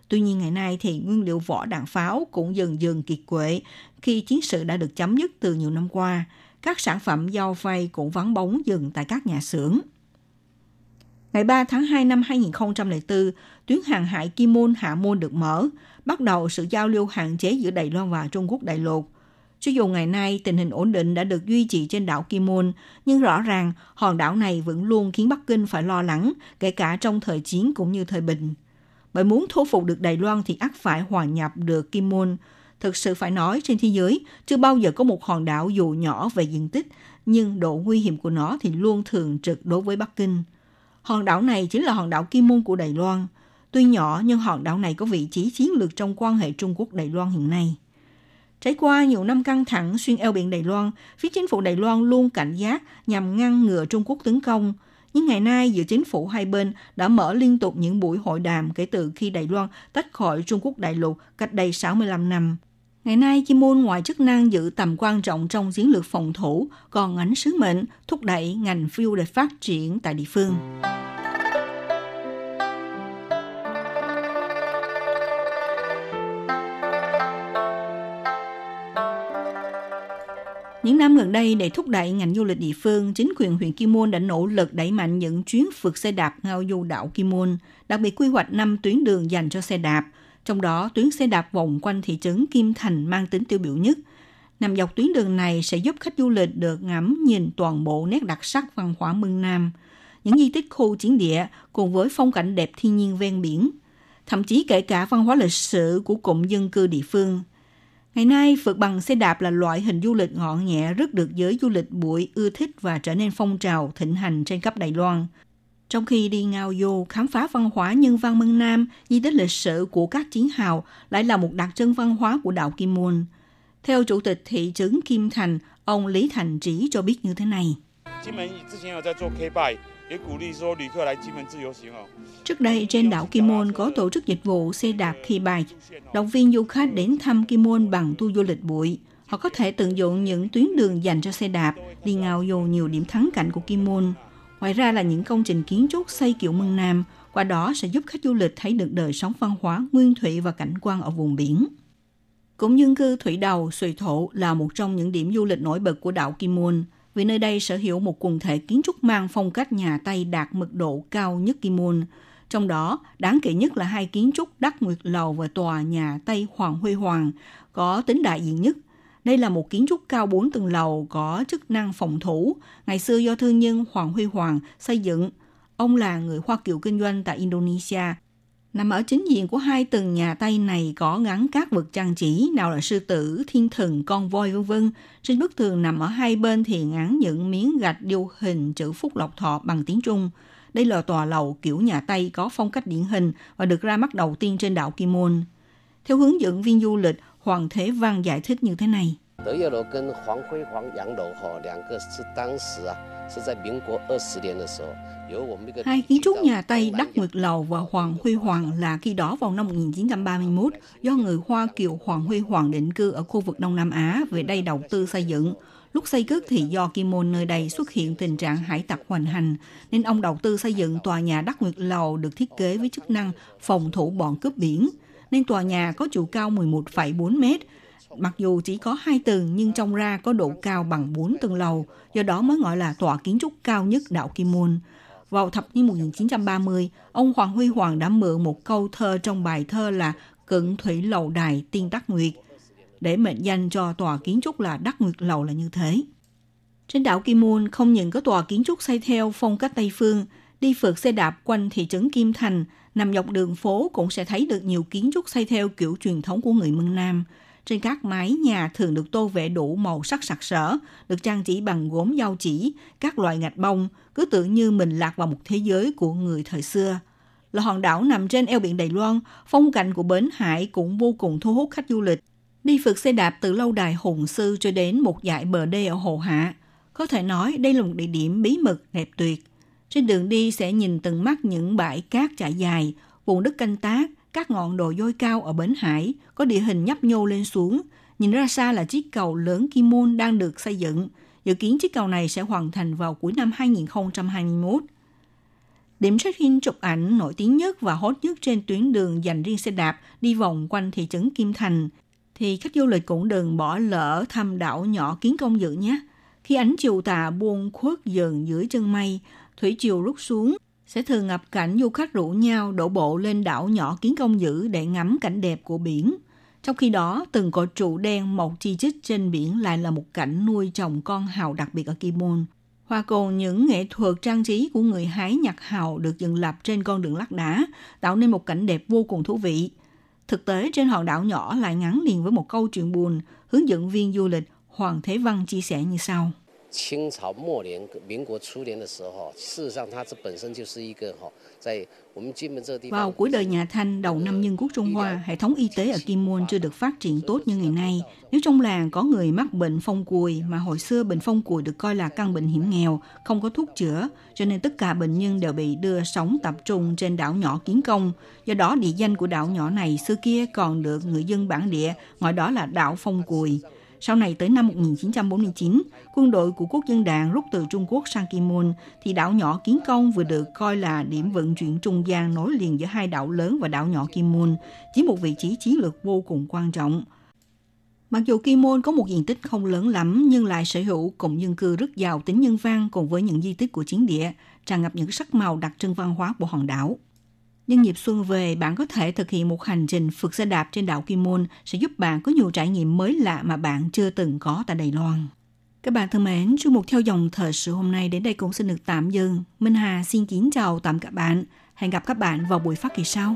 Tuy nhiên ngày nay thì nguyên liệu vỏ đạn pháo cũng dần dần kiệt quệ khi chiến sự đã được chấm dứt từ nhiều năm qua. Các sản phẩm dao phay cũng vắng bóng dần tại các nhà xưởng. Ngày 3 tháng 2 năm 2004, tuyến hàng hải Kim Môn Hạ Môn được mở, bắt đầu sự giao lưu hạn chế giữa Đài Loan và Trung Quốc đại lục. Cho dù ngày nay tình hình ổn định đã được duy trì trên đảo Kim Môn, nhưng rõ ràng hòn đảo này vẫn luôn khiến Bắc Kinh phải lo lắng, kể cả trong thời chiến cũng như thời bình. Bởi muốn thu phục được Đài Loan thì ắt phải hòa nhập được Kim Môn. Thực sự phải nói trên thế giới, chưa bao giờ có một hòn đảo dù nhỏ về diện tích, nhưng độ nguy hiểm của nó thì luôn thường trực đối với Bắc Kinh. Hòn đảo này chính là hòn đảo Kim Môn của Đài Loan. Tuy nhỏ nhưng hòn đảo này có vị trí chiến lược trong quan hệ Trung Quốc Đài Loan hiện nay. Trải qua nhiều năm căng thẳng xuyên eo biển Đài Loan, phía chính phủ Đài Loan luôn cảnh giác nhằm ngăn ngừa Trung Quốc tấn công. Nhưng ngày nay, giữa chính phủ hai bên đã mở liên tục những buổi hội đàm kể từ khi Đài Loan tách khỏi Trung Quốc đại lục cách đây 65 năm. Ngày nay, Kim Môn ngoài chức năng giữ tầm quan trọng trong chiến lược phòng thủ, còn ảnh sứ mệnh thúc đẩy ngành phiêu để phát triển tại địa phương. Những năm gần đây, để thúc đẩy ngành du lịch địa phương, chính quyền huyện Kim Môn đã nỗ lực đẩy mạnh những chuyến phượt xe đạp ngao du đảo Kim Môn, đặc biệt quy hoạch 5 tuyến đường dành cho xe đạp, trong đó tuyến xe đạp vòng quanh thị trấn Kim Thành mang tính tiêu biểu nhất. Nằm dọc tuyến đường này sẽ giúp khách du lịch được ngắm nhìn toàn bộ nét đặc sắc văn hóa Mương Nam, những di tích khu chiến địa cùng với phong cảnh đẹp thiên nhiên ven biển, thậm chí kể cả văn hóa lịch sử của cụm dân cư địa phương – Ngày nay, phượt bằng xe đạp là loại hình du lịch ngọn nhẹ rất được giới du lịch bụi ưa thích và trở nên phong trào thịnh hành trên khắp Đài Loan. Trong khi đi ngao du khám phá văn hóa nhân văn Mân Nam, di tích lịch sử của các chiến hào lại là một đặc trưng văn hóa của đạo Kim Môn. Theo chủ tịch thị trấn Kim Thành, ông Lý Thành Trí cho biết như thế này. Trước đây, trên đảo Kim Môn có tổ chức dịch vụ xe đạp khi bài. Động viên du khách đến thăm Kim Môn bằng tour du lịch bụi. Họ có thể tận dụng những tuyến đường dành cho xe đạp, đi ngào dù nhiều điểm thắng cảnh của Kim Môn. Ngoài ra là những công trình kiến trúc xây kiểu Mân Nam, qua đó sẽ giúp khách du lịch thấy được đời sống văn hóa, nguyên thủy và cảnh quan ở vùng biển. Cũng dân cư Thủy Đầu, Sùi Thổ là một trong những điểm du lịch nổi bật của đảo Kim Môn, vì nơi đây sở hữu một quần thể kiến trúc mang phong cách nhà Tây đạt mức độ cao nhất Kim Môn. Trong đó, đáng kể nhất là hai kiến trúc Đắc Nguyệt Lầu và tòa nhà Tây Hoàng Huy Hoàng, có tính đại diện nhất. Đây là một kiến trúc cao 4 tầng lầu có chức năng phòng thủ, ngày xưa do thương nhân Hoàng Huy Hoàng xây dựng. Ông là người Hoa Kiều kinh doanh tại Indonesia, Nằm ở chính diện của hai tầng nhà Tây này có gắn các vật trang trí, nào là sư tử, thiên thần, con voi vân vân. Trên bức tường nằm ở hai bên thì ngắn những miếng gạch điêu hình chữ Phúc Lộc Thọ bằng tiếng Trung. Đây là tòa lầu kiểu nhà Tây có phong cách điển hình và được ra mắt đầu tiên trên đảo Kim Môn. Theo hướng dẫn viên du lịch, Hoàng Thế Văn giải thích như thế này. Hai kiến trúc nhà Tây Đắc Nguyệt Lầu và Hoàng Huy Hoàng là khi đó vào năm 1931 do người Hoa Kiều Hoàng Huy Hoàng định cư ở khu vực Đông Nam Á về đây đầu tư xây dựng. Lúc xây cất thì do Kim Môn nơi đây xuất hiện tình trạng hải tặc hoành hành, nên ông đầu tư xây dựng tòa nhà Đắc Nguyệt Lầu được thiết kế với chức năng phòng thủ bọn cướp biển. Nên tòa nhà có chiều cao 11,4 mét, mặc dù chỉ có hai tầng nhưng trong ra có độ cao bằng 4 tầng lầu, do đó mới gọi là tòa kiến trúc cao nhất đảo Kim Môn. Vào thập niên 1930, ông Hoàng Huy Hoàng đã mượn một câu thơ trong bài thơ là Cận Thủy Lầu Đài Tiên Đắc Nguyệt, để mệnh danh cho tòa kiến trúc là Đắc Nguyệt Lầu là như thế. Trên đảo Kim Môn không những có tòa kiến trúc xây theo phong cách Tây Phương, đi phượt xe đạp quanh thị trấn Kim Thành, nằm dọc đường phố cũng sẽ thấy được nhiều kiến trúc xây theo kiểu truyền thống của người Mân Nam – trên các mái nhà thường được tô vẽ đủ màu sắc sặc sỡ, được trang trí bằng gốm dao chỉ, các loại gạch bông, cứ tưởng như mình lạc vào một thế giới của người thời xưa. Là hòn đảo nằm trên eo biển Đài Loan, phong cảnh của bến hải cũng vô cùng thu hút khách du lịch. Đi phượt xe đạp từ lâu đài Hùng Sư cho đến một dải bờ đê ở Hồ Hạ. Có thể nói đây là một địa điểm bí mật đẹp tuyệt. Trên đường đi sẽ nhìn từng mắt những bãi cát trải dài, vùng đất canh tác, các ngọn đồi dôi cao ở bến hải có địa hình nhấp nhô lên xuống. Nhìn ra xa là chiếc cầu lớn Kim Môn đang được xây dựng. Dự kiến chiếc cầu này sẽ hoàn thành vào cuối năm 2021. Điểm check-in chụp ảnh nổi tiếng nhất và hot nhất trên tuyến đường dành riêng xe đạp đi vòng quanh thị trấn Kim Thành thì khách du lịch cũng đừng bỏ lỡ thăm đảo nhỏ Kiến Công Dự nhé. Khi ánh chiều tà buông khuất dần dưới chân mây, thủy triều rút xuống, sẽ thường ngập cảnh du khách rủ nhau đổ bộ lên đảo nhỏ Kiến Công Dữ để ngắm cảnh đẹp của biển. Trong khi đó, từng cột trụ đen mọc chi chít trên biển lại là một cảnh nuôi trồng con hào đặc biệt ở Kim Môn. Hoa còn những nghệ thuật trang trí của người hái nhặt hào được dựng lập trên con đường lát đá, tạo nên một cảnh đẹp vô cùng thú vị. Thực tế, trên hòn đảo nhỏ lại ngắn liền với một câu chuyện buồn, hướng dẫn viên du lịch Hoàng Thế Văn chia sẻ như sau. 清朝末年、民国初年的时候，事实上它这本身就是一个哈，在我们金门这个地方。Vào cuối đời nhà Thanh, đầu năm Nhân quốc Trung Hoa, hệ thống y tế ở Kim Môn chưa được phát triển tốt như ngày nay. Nếu trong làng có người mắc bệnh phong cùi, mà hồi xưa bệnh phong cùi được coi là căn bệnh hiểm nghèo, không có thuốc chữa, cho nên tất cả bệnh nhân đều bị đưa sống tập trung trên đảo nhỏ Kiến Công. Do đó, địa danh của đảo nhỏ này xưa kia còn được người dân bản địa gọi đó là đảo Phong Cùi. Sau này tới năm 1949, quân đội của quốc dân đảng rút từ Trung Quốc sang Kim Môn, thì đảo nhỏ Kiến Công vừa được coi là điểm vận chuyển trung gian nối liền giữa hai đảo lớn và đảo nhỏ Kim Môn, chiếm một vị trí chiến lược vô cùng quan trọng. Mặc dù Kim Môn có một diện tích không lớn lắm nhưng lại sở hữu cụm dân cư rất giàu tính nhân văn cùng với những di tích của chiến địa, tràn ngập những sắc màu đặc trưng văn hóa của hòn đảo. Nhân dịp xuân về, bạn có thể thực hiện một hành trình phượt xe đạp trên đảo Kim Môn sẽ giúp bạn có nhiều trải nghiệm mới lạ mà bạn chưa từng có tại Đài Loan. Các bạn thân mến, chương mục theo dòng thời sự hôm nay đến đây cũng xin được tạm dừng. Minh Hà xin kính chào tạm các bạn. Hẹn gặp các bạn vào buổi phát kỳ sau.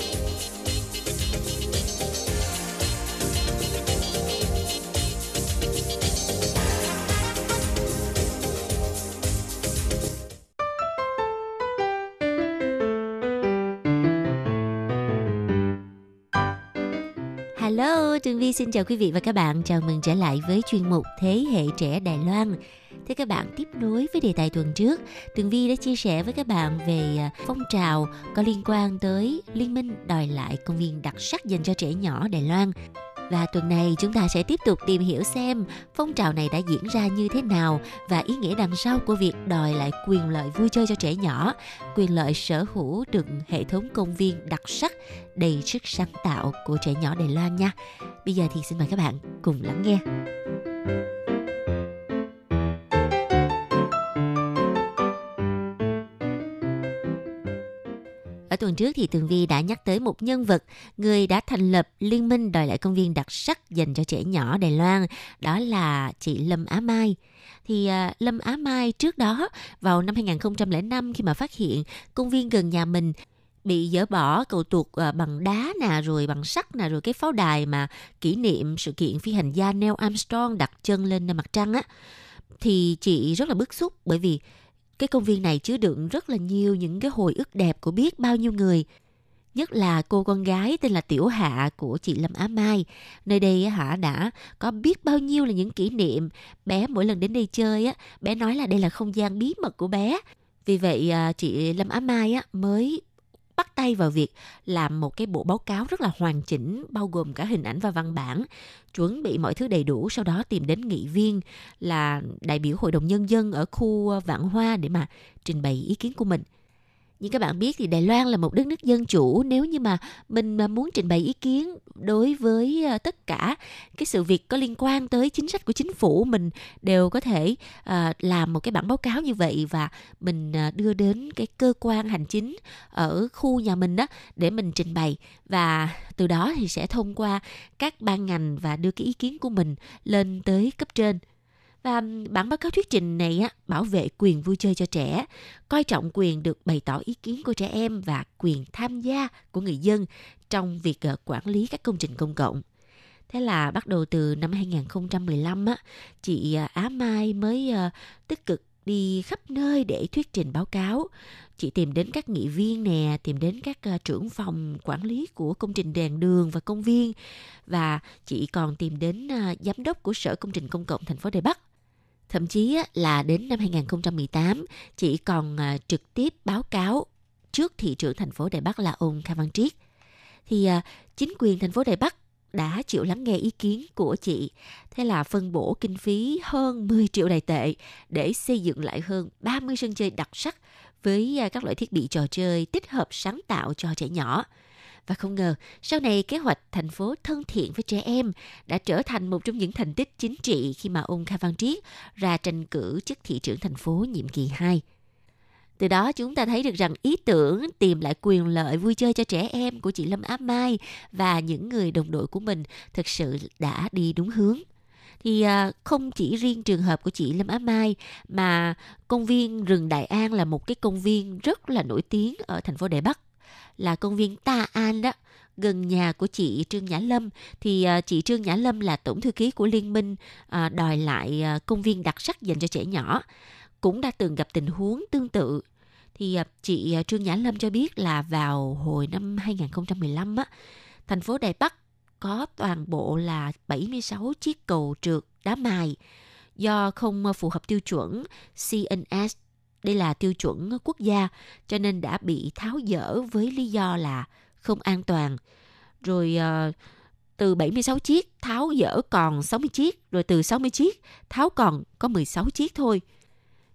Hello, Vi xin chào quý vị và các bạn. Chào mừng trở lại với chuyên mục Thế hệ trẻ Đài Loan. Thưa các bạn, tiếp nối với đề tài tuần trước, Tường Vi đã chia sẻ với các bạn về à, phong trào có liên quan tới Liên minh đòi lại công viên đặc sắc dành cho trẻ nhỏ Đài Loan. Và tuần này chúng ta sẽ tiếp tục tìm hiểu xem phong trào này đã diễn ra như thế nào và ý nghĩa đằng sau của việc đòi lại quyền lợi vui chơi cho trẻ nhỏ, quyền lợi sở hữu được hệ thống công viên đặc sắc đầy sức sáng tạo của trẻ nhỏ Đài Loan nha. Bây giờ thì xin mời các bạn cùng lắng nghe. Ở tuần trước thì Tường Vi đã nhắc tới một nhân vật, người đã thành lập Liên minh đòi lại công viên đặc sắc dành cho trẻ nhỏ Đài Loan, đó là chị Lâm Á Mai. Thì à, Lâm Á Mai trước đó vào năm 2005 khi mà phát hiện công viên gần nhà mình bị dỡ bỏ cầu tuột à, bằng đá nè rồi bằng sắt nè rồi cái pháo đài mà kỷ niệm sự kiện phi hành gia Neil Armstrong đặt chân lên mặt trăng á thì chị rất là bức xúc bởi vì cái công viên này chứa đựng rất là nhiều những cái hồi ức đẹp của biết bao nhiêu người. Nhất là cô con gái tên là Tiểu Hạ của chị Lâm Á Mai. Nơi đây á, hả đã có biết bao nhiêu là những kỷ niệm. Bé mỗi lần đến đây chơi á, bé nói là đây là không gian bí mật của bé. Vì vậy à, chị Lâm Á Mai á, mới bắt tay vào việc làm một cái bộ báo cáo rất là hoàn chỉnh, bao gồm cả hình ảnh và văn bản, chuẩn bị mọi thứ đầy đủ, sau đó tìm đến nghị viên là đại biểu hội đồng nhân dân ở khu vạn hoa để mà trình bày ý kiến của mình như các bạn biết thì Đài Loan là một đất nước dân chủ. Nếu như mà mình mà muốn trình bày ý kiến đối với ờ, tất cả cái sự việc có liên quan tới chính sách của chính phủ, mình đều có thể ờ, làm một cái bản báo cáo như vậy và mình ờ, đưa đến cái cơ quan hành chính ở khu nhà mình đó để mình trình bày. Và từ đó thì sẽ thông qua các ban ngành và đưa cái ý kiến của mình lên tới cấp trên và bản báo cáo thuyết trình này á, bảo vệ quyền vui chơi cho trẻ, coi trọng quyền được bày tỏ ý kiến của trẻ em và quyền tham gia của người dân trong việc ờ, quản lý các công trình công cộng. Thế là bắt đầu từ năm 2015 á, chị ờ, Á Mai mới uh, tích cực đi khắp nơi để thuyết trình báo cáo. Chị tìm đến các nghị viên nè, tìm đến các uh, trưởng phòng quản lý của công trình đèn đường và công viên và chị còn tìm đến uh, giám đốc của Sở Công trình Công cộng thành phố Đài Bắc Thậm chí là đến năm 2018, chỉ còn à, trực tiếp báo cáo trước thị trưởng thành phố Đài Bắc là ông Kha Văn Triết. Thì à, chính quyền thành phố Đài Bắc đã chịu lắng nghe ý kiến của chị. Thế là phân bổ kinh phí hơn 10 triệu đài tệ để xây dựng lại hơn 30 sân chơi đặc sắc với à, các loại thiết bị trò chơi tích hợp sáng tạo cho trẻ nhỏ. Và không ngờ, sau này kế hoạch thành phố thân thiện với trẻ em đã trở thành một trong những thành tích chính trị khi mà ông Kha Văn Triết ra tranh cử chức thị trưởng thành phố nhiệm kỳ 2. Từ đó chúng ta thấy được rằng ý tưởng tìm lại quyền lợi vui chơi cho trẻ em của chị Lâm Áp Mai và những người đồng đội của mình thực sự đã đi đúng hướng thì à, không chỉ riêng trường hợp của chị Lâm Á Mai mà công viên rừng Đại An là một cái công viên rất là nổi tiếng ở thành phố Đài Bắc là công viên Ta An đó. Gần nhà của chị Trương Nhã Lâm. Thì à, chị Trương Nhã Lâm là tổng thư ký của liên minh à, đòi lại à, công viên đặc sắc dành cho trẻ nhỏ. Cũng đã từng gặp tình huống tương tự. Thì chị Trương Nhã Lâm cho biết là vào hồi năm 2015 á, thành phố Đài Bắc có toàn bộ là 76 chiếc cầu trượt đá mài. Do không phù hợp tiêu chuẩn CNS đây là tiêu chuẩn quốc gia cho nên đã bị tháo dỡ với lý do là không an toàn. Rồi uh, từ 76 chiếc tháo dỡ còn 60 chiếc, rồi từ 60 chiếc tháo còn có 16 chiếc thôi.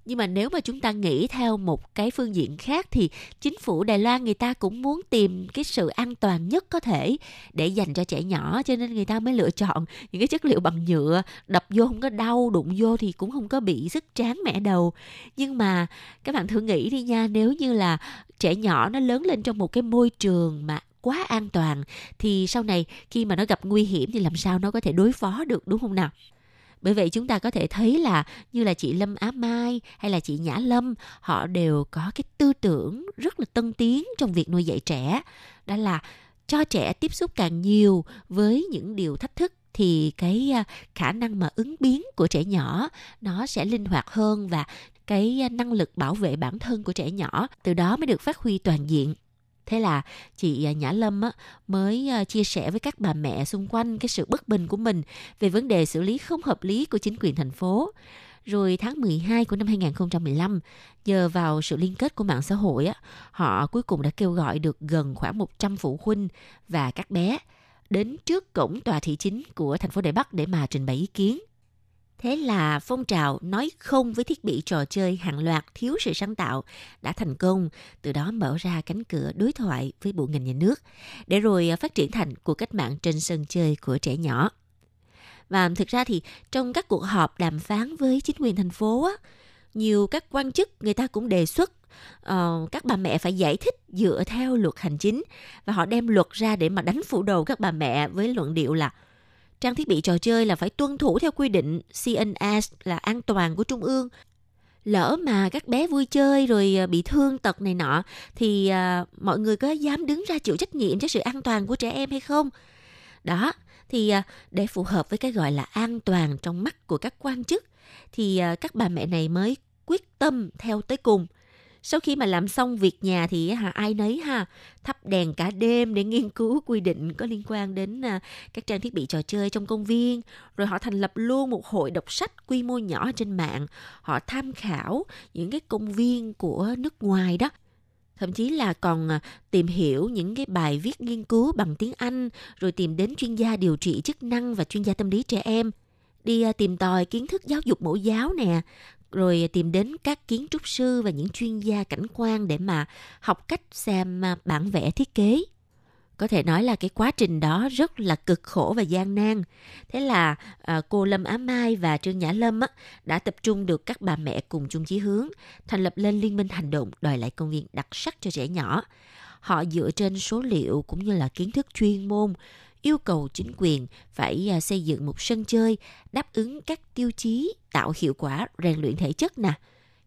Nhưng mà nếu mà chúng ta nghĩ theo một cái phương diện khác thì chính phủ Đài Loan người ta cũng muốn tìm cái sự an toàn nhất có thể để dành cho trẻ nhỏ, cho nên người ta mới lựa chọn những cái chất liệu bằng nhựa, đập vô không có đau, đụng vô thì cũng không có bị sức tráng mẻ đầu nhưng mà các bạn thử nghĩ đi nha, nếu như là trẻ nhỏ nó lớn lên trong một cái môi trường mà quá an toàn thì sau này khi mà nó gặp nguy hiểm thì làm sao nó có thể đối phó được, đúng không nào? Bởi vậy chúng ta có thể thấy là như là chị Lâm Á Mai hay là chị Nhã Lâm, họ đều có cái tư tưởng rất là tân tiến trong việc nuôi dạy trẻ. Đó là cho trẻ tiếp xúc càng nhiều với những điều thách thức thì cái à, khả năng mà ứng biến của trẻ nhỏ nó sẽ linh hoạt hơn và cái à, năng lực bảo vệ bản thân của trẻ nhỏ từ đó mới được phát huy toàn diện thế là chị à, Nhã Lâm á, mới à, chia sẻ với các bà mẹ xung quanh cái sự bất bình của mình về vấn đề xử lý không hợp lý của chính quyền thành phố. Rồi tháng 12 của năm 2015, nhờ vào sự liên kết của mạng xã hội, á, họ cuối cùng đã kêu gọi được gần khoảng 100 phụ huynh và các bé đến trước cổng tòa thị chính của thành phố Đài Bắc để mà trình bày ý kiến. Thế là phong trào nói không với thiết bị trò chơi hàng loạt thiếu sự sáng tạo đã thành công, từ đó mở ra cánh cửa đối thoại với bộ ngành nhà nước, để rồi à, phát triển thành cuộc cách mạng trên sân chơi của trẻ nhỏ. Và thực ra thì trong các cuộc họp đàm phán với chính quyền thành phố á, nhiều các quan chức người ta cũng đề xuất uh, các bà mẹ phải giải thích dựa theo luật hành chính và họ đem luật ra để mà đánh phủ đầu các bà mẹ với luận điệu là trang thiết bị trò chơi là phải tuân thủ theo quy định CNS là an toàn của trung ương. Lỡ mà các bé vui chơi rồi à, bị thương tật này nọ thì à, mọi người có dám đứng ra chịu trách nhiệm cho sự an toàn của trẻ em hay không? Đó thì à, để phù hợp với cái gọi là an toàn trong mắt của các quan chức thì à, các bà mẹ này mới quyết tâm theo tới cùng sau khi mà làm xong việc nhà thì hả, ai nấy ha, thắp đèn cả đêm để nghiên cứu quy định có liên quan đến à, các trang thiết bị trò chơi trong công viên. Rồi họ thành lập luôn một hội đọc sách quy mô nhỏ trên mạng. Họ tham khảo những cái công viên của nước ngoài đó. Thậm chí là còn à, tìm hiểu những cái bài viết nghiên cứu bằng tiếng Anh, rồi tìm đến chuyên gia điều trị chức năng và chuyên gia tâm lý trẻ em. Đi à, tìm tòi kiến thức giáo dục mẫu giáo nè rồi tìm đến các kiến trúc sư và những chuyên gia cảnh quan để mà học cách xem à, bản vẽ thiết kế có thể nói là cái quá trình đó rất là cực khổ và gian nan. Thế là à, cô Lâm Á Mai và Trương Nhã Lâm á, đã tập trung được các bà mẹ cùng chung chí hướng, thành lập lên liên minh hành động đòi lại công viên đặc sắc cho trẻ nhỏ. Họ dựa trên số liệu cũng như là kiến thức chuyên môn, yêu cầu chính quyền phải à, xây dựng một sân chơi đáp ứng các tiêu chí tạo hiệu quả rèn luyện thể chất nè,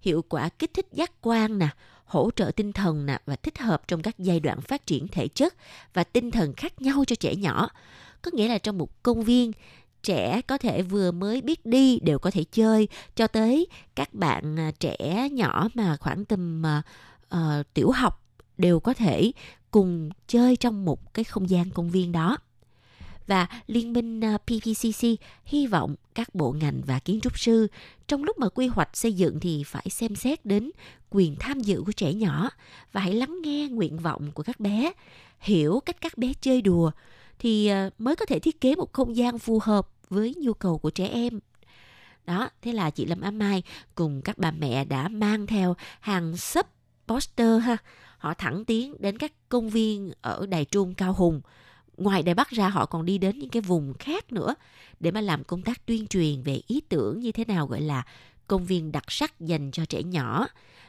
hiệu quả kích thích giác quan nè, hỗ trợ tinh thần nè và thích hợp trong các giai đoạn phát triển thể chất và tinh thần khác nhau cho trẻ nhỏ. Có nghĩa là trong một công viên, trẻ có thể vừa mới biết đi đều có thể chơi cho tới các bạn à, trẻ nhỏ mà khoảng tầm uh, uh, tiểu học đều có thể cùng chơi trong một cái không gian công viên đó và Liên minh à, PPCC hy vọng các bộ ngành và kiến trúc sư trong lúc mà quy hoạch xây dựng thì phải xem xét đến quyền tham dự của trẻ nhỏ và hãy lắng nghe nguyện vọng của các bé, hiểu cách các bé chơi đùa thì à, mới có thể thiết kế một không gian phù hợp với nhu cầu của trẻ em. Đó, thế là chị Lâm Á Mai cùng các bà mẹ đã mang theo hàng sấp poster ha. Họ thẳng tiến đến các công viên ở Đài Trung Cao Hùng ngoài Đài Bắc ra họ còn đi đến những cái vùng khác nữa để mà làm công tác tuyên truyền về ý tưởng như thế nào gọi là công viên đặc sắc dành cho trẻ nhỏ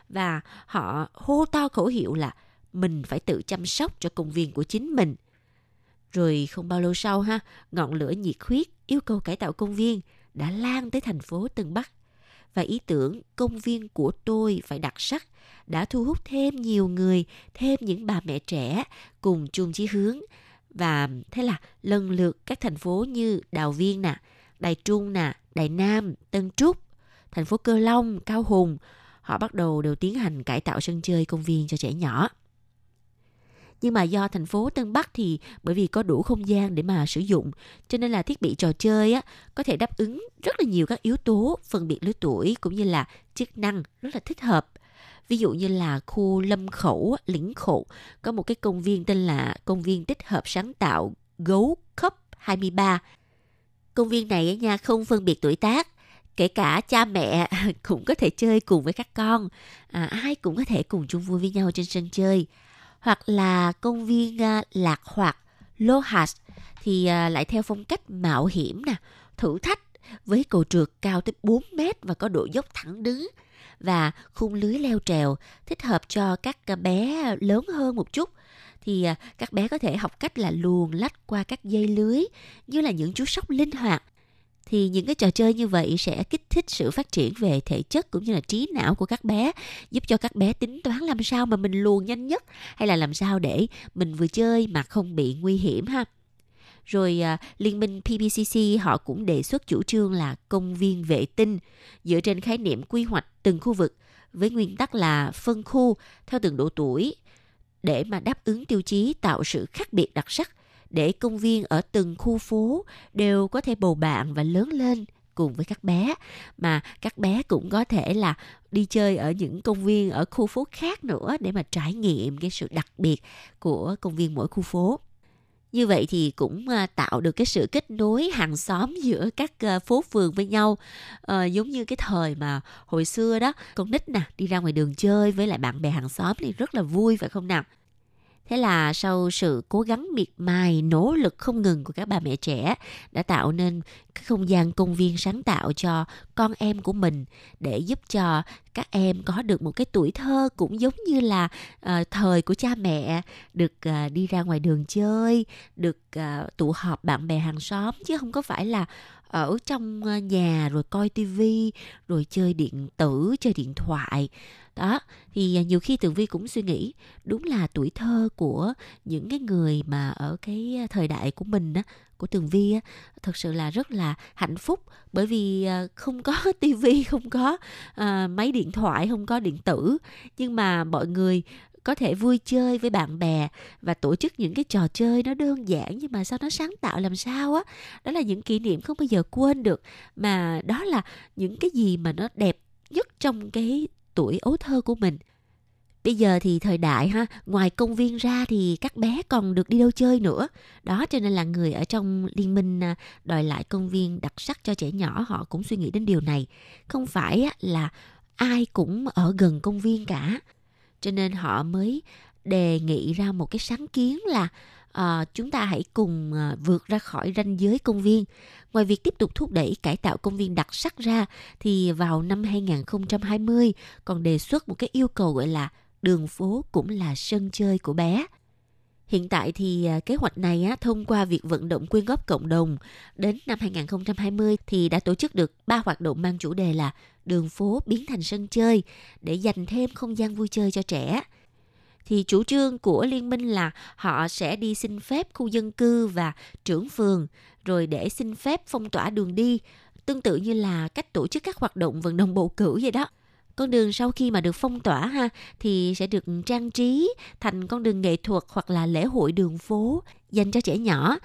và họ hô to khẩu hiệu là mình phải tự chăm sóc cho công viên của chính mình. Rồi không bao lâu sau ha, ngọn lửa nhiệt huyết yêu cầu cải tạo công viên đã lan tới thành phố Tân Bắc. Và ý tưởng công viên của tôi phải đặc sắc đã thu hút thêm nhiều người, thêm những bà mẹ trẻ cùng chung chí hướng và thế là lần lượt các thành phố như Đào Viên nè, Đài Trung nè, Đài Nam, Tân Trúc, thành phố Cơ Long, Cao Hùng, họ bắt đầu đều tiến hành cải tạo sân chơi công viên cho trẻ nhỏ. Nhưng mà do thành phố Tân Bắc thì bởi vì có đủ không gian để mà sử dụng, cho nên là thiết bị trò chơi á có thể đáp ứng rất là nhiều các yếu tố phân biệt lứa tuổi cũng như là chức năng rất là thích hợp Ví dụ như là khu Lâm Khẩu, Lĩnh khẩu có một cái công viên tên là công viên tích hợp sáng tạo Gấu cấp 23. Công viên này nha không phân biệt tuổi tác, kể cả cha mẹ (laughs) cũng có thể chơi cùng với các con. À, ai cũng có thể cùng chung vui với nhau trên sân chơi. Hoặc là công viên à, lạc hoạt Lohas thì à, lại theo phong cách mạo hiểm nè thử thách với cầu trượt cao tới 4 mét và có độ dốc thẳng đứng và khung lưới leo trèo thích hợp cho các bé lớn hơn một chút. Thì à, các bé có thể học cách là luồn lách qua các dây lưới như là những chú sóc linh hoạt. Thì những cái trò chơi như vậy sẽ kích thích sự phát triển về thể chất cũng như là trí não của các bé, giúp cho các bé tính toán làm sao mà mình luồn nhanh nhất hay là làm sao để mình vừa chơi mà không bị nguy hiểm ha rồi à, liên minh PPCC họ cũng đề xuất chủ trương là công viên vệ tinh dựa trên khái niệm quy hoạch từng khu vực với nguyên tắc là phân khu theo từng độ tuổi để mà đáp ứng tiêu chí tạo sự khác biệt đặc sắc để công viên ở từng khu phố đều có thể bầu bạn và lớn lên cùng với các bé. Mà các bé cũng có thể là đi chơi ở những công viên ở khu phố khác nữa để mà trải nghiệm cái sự đặc biệt của công viên mỗi khu phố như vậy thì cũng ờ, tạo được cái sự kết nối hàng xóm giữa các ờ, phố phường với nhau. À, giống như cái thời mà hồi xưa đó con nít nè đi ra ngoài đường chơi với lại bạn bè hàng xóm thì rất là vui phải không nào? Thế là sau sự cố gắng miệt mài, nỗ lực không ngừng của các bà mẹ trẻ đã tạo nên cái không gian công viên sáng tạo cho con em của mình để giúp cho các em có được một cái tuổi thơ cũng giống như là uh, thời của cha mẹ được uh, đi ra ngoài đường chơi, được uh, tụ họp bạn bè hàng xóm chứ không có phải là ở trong ờ, nhà rồi coi tivi rồi chơi điện tử chơi điện thoại. Đó thì à, nhiều khi tường vi cũng suy nghĩ đúng là tuổi thơ của những cái người mà ở cái à, thời đại của mình á của tường vi á thật sự là rất là hạnh phúc. Bởi vì à, không có (laughs) tivi không có uh, máy điện thoại không có điện tử. Nhưng mà mọi người có thể vui chơi với bạn bè và tổ chức những cái trò chơi nó đơn giản nhưng mà sao nó sáng tạo làm sao á đó là những kỷ niệm không bao giờ quên được mà đó là những cái gì mà nó đẹp nhất trong cái tuổi ấu thơ của mình Bây giờ thì thời đại ha, ngoài công viên ra thì các bé còn được đi đâu chơi nữa. Đó cho nên là người ở trong liên minh à, đòi lại công viên đặc sắc cho trẻ nhỏ họ cũng suy nghĩ đến điều này. Không phải là ai cũng ở gần công viên cả. Cho nên họ mới đề nghị ra một cái sáng kiến là à, chúng ta hãy cùng à, vượt ra khỏi ranh giới công viên. Ngoài việc tiếp tục thúc đẩy cải tạo công viên đặc sắc ra, thì vào năm 2020 còn đề xuất một cái yêu cầu gọi là đường phố cũng là sân chơi của bé. Hiện tại thì à, kế hoạch này á, thông qua việc vận động quyên góp cộng đồng đến năm 2020 thì đã tổ chức được ba hoạt động mang chủ đề là đường phố biến thành sân chơi để dành thêm không gian vui chơi cho trẻ. Thì chủ trương của liên minh là họ sẽ đi xin phép khu dân cư và trưởng phường rồi để xin phép phong tỏa đường đi tương tự như là cách tổ chức các hoạt động vận động bầu cử vậy đó con đường sau khi mà được phong tỏa ha, thì sẽ được trang trí thành con đường nghệ thuật hoặc là lễ hội đường phố dành cho trẻ nhỏ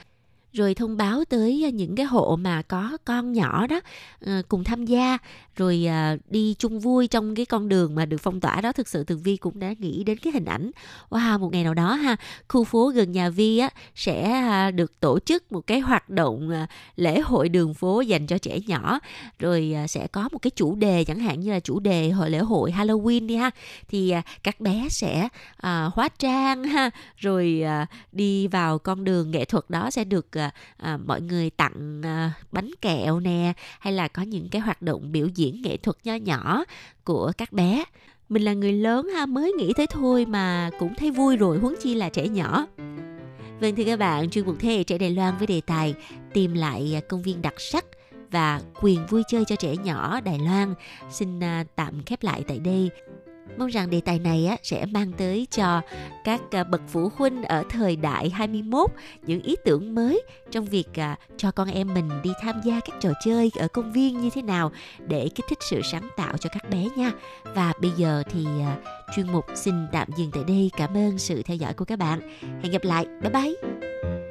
rồi thông báo tới à, những cái hộ mà có con nhỏ đó ờ, cùng tham gia rồi à, đi chung vui trong cái con đường mà được phong tỏa đó. Thực sự tường vi cũng đã nghĩ đến cái hình ảnh wow một ngày nào đó ha khu phố gần nhà vi á sẽ à, được tổ chức một cái hoạt động lễ hội đường phố dành cho trẻ nhỏ. Rồi sẽ có một cái chủ đề chẳng hạn như là chủ đề hội lễ hội Halloween đi ha. Thì các bé sẽ à, hóa trang ha rồi à, đi vào con đường nghệ thuật đó sẽ được à, À, mọi người tặng à, bánh kẹo nè hay là có những cái hoạt động biểu diễn nghệ thuật nho nhỏ của các bé mình là người lớn ha mới nghĩ tới thôi mà cũng thấy vui rồi huống chi là trẻ nhỏ Vâng thưa các bạn, chuyên mục Thế hệ trẻ Đài Loan với đề tài tìm lại công viên đặc sắc và quyền vui chơi cho trẻ nhỏ Đài Loan xin à, tạm khép lại tại đây. Mong rằng đề tài này á, sẽ mang tới cho các à, bậc phụ huynh ở thời đại 21 những ý tưởng mới trong việc à, cho con em mình đi tham gia các trò chơi ở công viên như thế nào để kích thích sự sáng tạo cho các bé nha. Và bây giờ thì à, chuyên mục xin tạm dừng tại đây. Cảm ơn sự theo dõi của các bạn. Hẹn gặp lại. Bye bye.